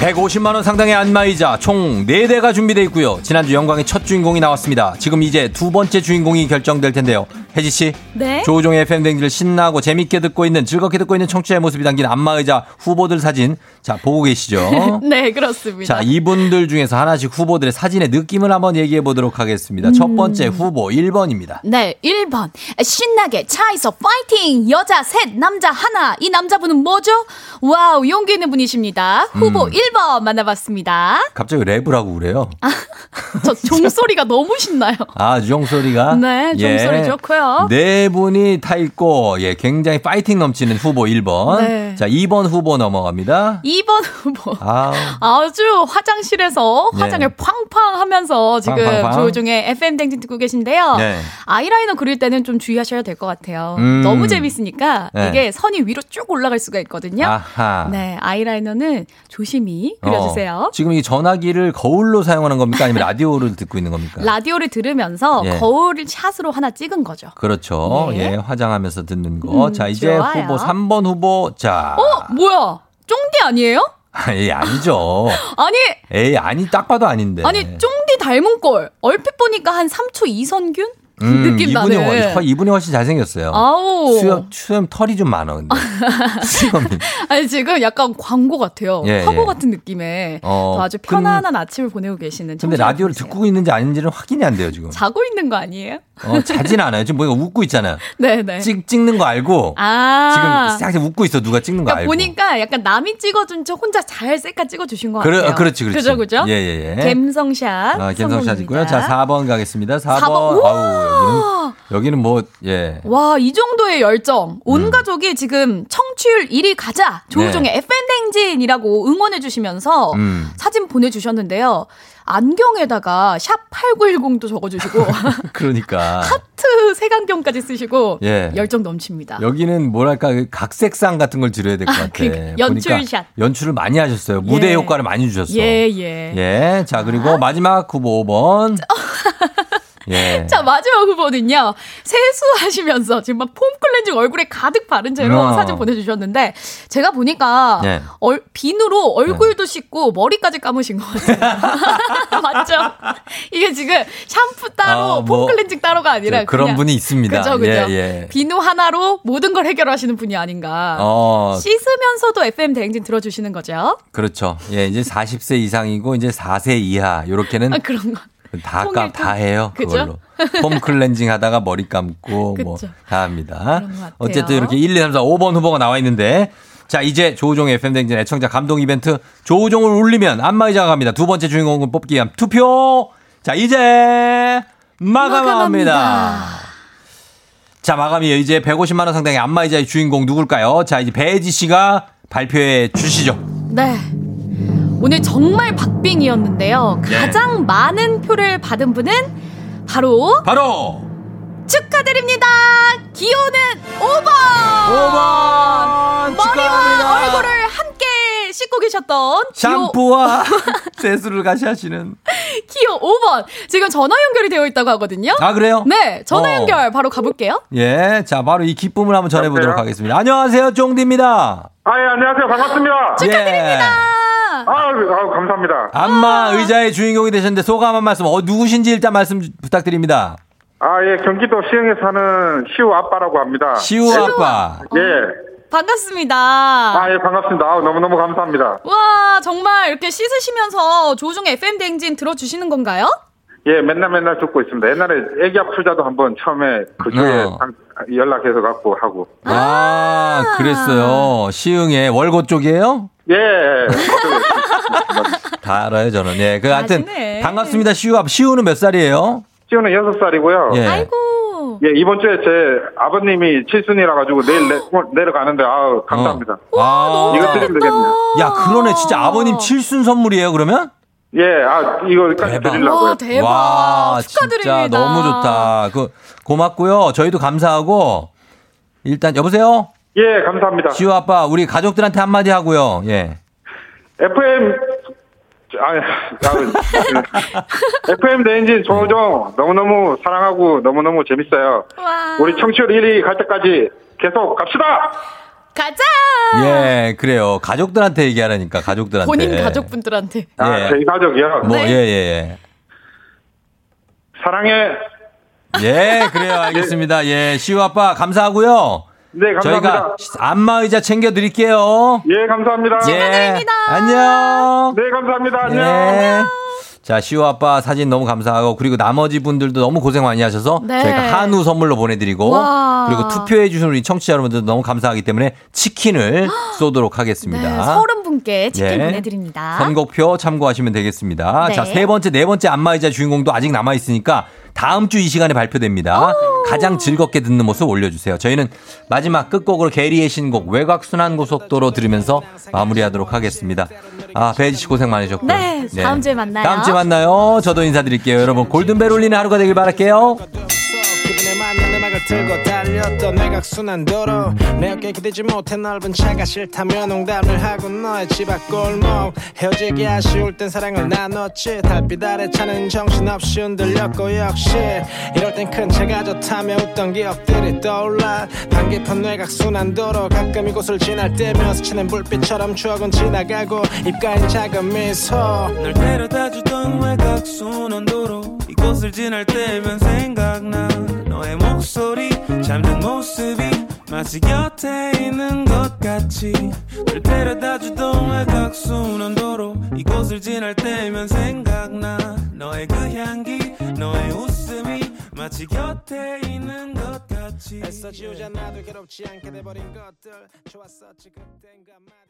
(150만 원) 상당의 안마의자 총 4대가 준비되어 있고요. 지난주 영광의 첫 주인공이 나왔습니다. 지금 이제 두 번째 주인공이 결정될 텐데요 혜지 씨 네. 조우종의 FM 댕지를 신나고 재밌게 듣고 있는 즐겁게 듣고 있는 청취자의 모습이 담긴 안마의자 후보들 사진 자 보고 계시죠? 네, 그렇습니다. 자 이분들 중에서 하나씩 후보들의 사진의 느낌을 한번 얘기해 보도록 하겠습니다. 첫 번째 후보 1번입니다. 네, 1번. 신나게 차에서 파이팅! 여자 셋, 남자 하나. 이 남자분은 뭐죠? Wow, 용기 있는 분이십니다. 후보 음. 1번 만나봤습니다. 갑자기 랩을 하고 그래요. 저 종소리가 너무 신나요. 아 종소리가 네, 종소리 좋고요. 네 분이 타 있고 예 굉장히 파이팅 넘치는 후보 1번. 네. 자 2번 후보 넘어갑니다. 2번 후보. 아 아주 화장실에서 네. 화장을 팡팡 하면서 지금 팡팡팡. 조충현의 FM 대행진 듣고 계신데요. 네. 아이라이너 그릴 때는 좀 주의하셔야 될 것 같아요. 음. 너무 재밌으니까 네. 이게 선이 위로 쭉 올라갈 수가 있거든요. 아하. 네, 아이라이너는 조심히 그려주세요. 어, 지금 이 전화기를 거울로 사용하는 겁니까 아니면 라디오를 듣고 있는 겁니까? 라디오를 들으면서 예. 거울 샷으로 하나 찍은 거죠. 그렇죠. 네. 예, 화장하면서 듣는 거. 음, 자, 이제 좋아요. 후보 3번 후보. 자. 어, 뭐야? 쫑디 아니에요? 에이, 아니죠. 아니, 에이, 아니, 딱 봐도 아닌데. 아니 쫑디 닮은 꼴. 얼핏 보니까 한 3초 이선균 음, 느낌 이분이, 나네. 훨- 이분이 훨씬 잘생겼어요. 아우. 수염, 수염 털이 좀 많아, 근데. 수염이. 아니 지금 약간 광고 같아요. 예, 화보 예. 같은 느낌의 어, 또 아주 편안한 아침을 보내고 계시는 근데 라디오를 듣고 있는지 아닌지는 확인이 안 돼요, 지금. 자고 있는 거 아니에요? 어, 자진 않아요. 지금 뭔가 웃고 있잖아요. 네네. 찍, 찍는 거 알고. 아. 지금 살짝 웃고 있어, 누가 찍는 거 그러니까 알고. 보니까 약간 남이 찍어준 척 혼자 잘 셀카 찍어주신 것 그래, 같아요. 어, 그렇지, 그렇지. 그죠, 그죠? 예, 예, 예. 갬성샷. 아, 갬성샷 있고요. 자, 성공입니다. 4번 가겠습니다. 4번. 4번. 아우, 와. 여기는 뭐, 예. 와, 이 정도의 열정. 온 음. 가족이 지금 청취율 1위 가자. 조우종의 FM댕진이라고 응원해주시면서 음. 사진 보내주셨는데요. 안경에다가 샵 8910도 적어주시고, 그러니까. 하트 색안경까지 쓰시고, 예. 열정 넘칩니다. 여기는 뭐랄까 그 각색상 같은 걸 드려야 될 것 같아. 그러니까 연출샷. 연출을 많이 하셨어요. 무대 예. 효과를 많이 주셨어. 예, 예. 예. 자, 그리고 마지막 후보 5번. 예. 자, 마지막 후보는요. 세수하시면서 지금 막 폼클렌징 얼굴에 가득 바른 채로 어. 사진 보내주셨는데, 제가 보니까 예. 얼- 비누로 얼굴도 씻고 머리까지 감으신 것 같아요. 맞죠? 이게 지금 샴푸 따로, 아, 뭐, 폼클렌징 따로가 아니라 저 그런 그냥 분이 있습니다. 그죠, 그죠. 예, 예. 비누 하나로 모든 걸 해결하시는 분이 아닌가. 어, 씻으면서도 FM 대행진 들어주시는 거죠. 그렇죠. 예, 이제 40세 이상이고 이제 4세 이하 요렇게는 아, 그런 거. 다. 감, 다 해요. 그걸로. 폼 클렌징 하다가 머리 감고 뭐. 다 합니다. 어쨌든 이렇게 1, 2, 3, 4, 5번 후보가 나와 있는데 자, 이제 조우종의 FM댕진 애청자 감동 이벤트 조우종을 울리면 안마의자가 갑니다. 두 번째 주인공은 뽑기 위한 투표. 자, 이제 마감합니다. 자, 마감이에요. 이제 150만 원 상당의 안마의자의 주인공 누굴까요? 자, 이제 배지 씨가 발표해 주시죠. 네. 오늘 정말 박빙이었는데요. 예. 가장 많은 표를 받은 분은 바로 바로 축하드립니다. 기호는 5번. 5번 머리와. 얼굴을 함께 씻고 계셨던 기호, 샴푸와 세수를 같이 하시는. 기호 5번. 지금 전화 연결이 되어 있다고 하거든요. 아, 그래요? 네, 전화 어. 연결 바로 가볼게요. 예, 자, 바로 이 기쁨을 한번 전해보도록 하겠습니다. 안녕하세요, 쫑디입니다. 아, 예, 안녕하세요. 반갑습니다. 축하드립니다. 아, 아, 감사합니다. 안마 의자의 주인공이 되셨는데 소감 한 말씀, 어, 누구신지 일단 말씀 주- 부탁드립니다. 아, 예, 경기도 시흥에 사는 시우 아빠라고 합니다. 시우 아빠. 예. 반갑습니다. 아, 예, 반갑습니다. 아, 너무너무 감사합니다. 와, 정말 이렇게 씻으시면서 조중의 FM 대행진 들어주시는 건가요? 예, 맨날 맨날 듣고 있습니다. 옛날에 애기 아플자도 한번 처음에 그 주에 어. 방- 연락해서 갖고 하고. 아, 그랬어요. 시흥의 월고 쪽이에요? 예. 다 알아요, 저는. 예, 그, 하여튼, 아시네. 반갑습니다, 시우 아빠. 시우는 몇 살이에요? 시우는 여섯 살이고요. 예. 아이고. 예, 이번 주에 제 아버님이 칠순이라 가지고 내일 내, 내려가는데 아우 감사합니다. 아, 이거 드리면 되겠네요. 야, 그러네. 진짜 아버님 칠순 선물이에요, 그러면? 예, 아 이거까지 드리려고요. 와, 대박. 와, 축하드립니다. 진짜 너무 좋다. 그, 고맙고요. 저희도 감사하고, 일단, 여보세요? 예, 감사합니다. 시우 아빠, 우리 가족들한테 한마디 하고요. 예. FM 아, 아, FM 대행진 조종 너무너무 사랑하고 너무너무 재밌어요. 우리 청취율 1위 갈 때까지 계속 갑시다. 가자! 예, 그래요. 가족들한테 얘기하라니까, 가족들한테. 본인 가족분들한테. 아, 예. 저희 가족이요. 뭐, 네. 예, 예, 사랑해. 예. 예, 그래요. 알겠습니다. 예, 시우 아빠, 감사하고요. 네, 감사합니다. 저희가 안마의자 챙겨드릴게요. 예, 감사합니다. 예. 안녕. 네, 감사합니다. 안녕. 예. 자, 시우 아빠 사진 너무 감사하고 그리고 나머지 분들도 너무 고생 많이 하셔서 네. 저희가 한우 선물로 보내드리고 와. 그리고 투표해 주신 우리 청취자 여러분들 너무 감사하기 때문에 치킨을 쏘도록 네, 하겠습니다. 서른 분께 치킨 예. 보내드립니다. 선곡표 참고하시면 되겠습니다. 네. 자, 세 번째, 네 번째 안마의자 주인공도 아직 남아있으니까 다음 주 이 시간에 발표됩니다. 가장 즐겁게 듣는 모습 올려주세요. 저희는 마지막 끝곡으로 게리의 신곡 외곽순환고속도로 들으면서 마무리하도록 하겠습니다. 아, 배지 씨 고생 많으셨고요. 네, 다음 주에 만나요. 다음 주에 만나요. 저도 인사드릴게요. 여러분, 골든벨 울리는 하루가 되길 바랄게요. 음악을 틀고 달렸던 내각순환 도로. 내 어깨 기대지 못해 넓은 차가 싫다며 농담을 하고 너의 집 앞 골목. 헤어지기 아쉬울 땐 사랑을 나눴지. 달빛 아래 차는 정신없이 흔들렸고 역시 이럴 땐 큰 차가 좋다며 웃던 기억들이 떠올라. 방 깊은 뇌각순환 도로 가끔 이곳을 지날 때며 스치는 불빛처럼 추억은 지나가고 입가엔 작은 미소. 널 데려다주던 외곽순환 도로. 이곳을 지날 때면 생각나 너의 목소리 잠든 모습이 마치 곁에 있는 것 같이. 널 데려다 주던 외곽순환 도로 이곳을 지날 때면 생각나. 너의 그 향기 너의 웃음이 마치 곁에 있는 것 같이. 애써 지우지 않아도 괴롭지 않게 돼버린 것들. 좋았었지 그땐 그 한마디가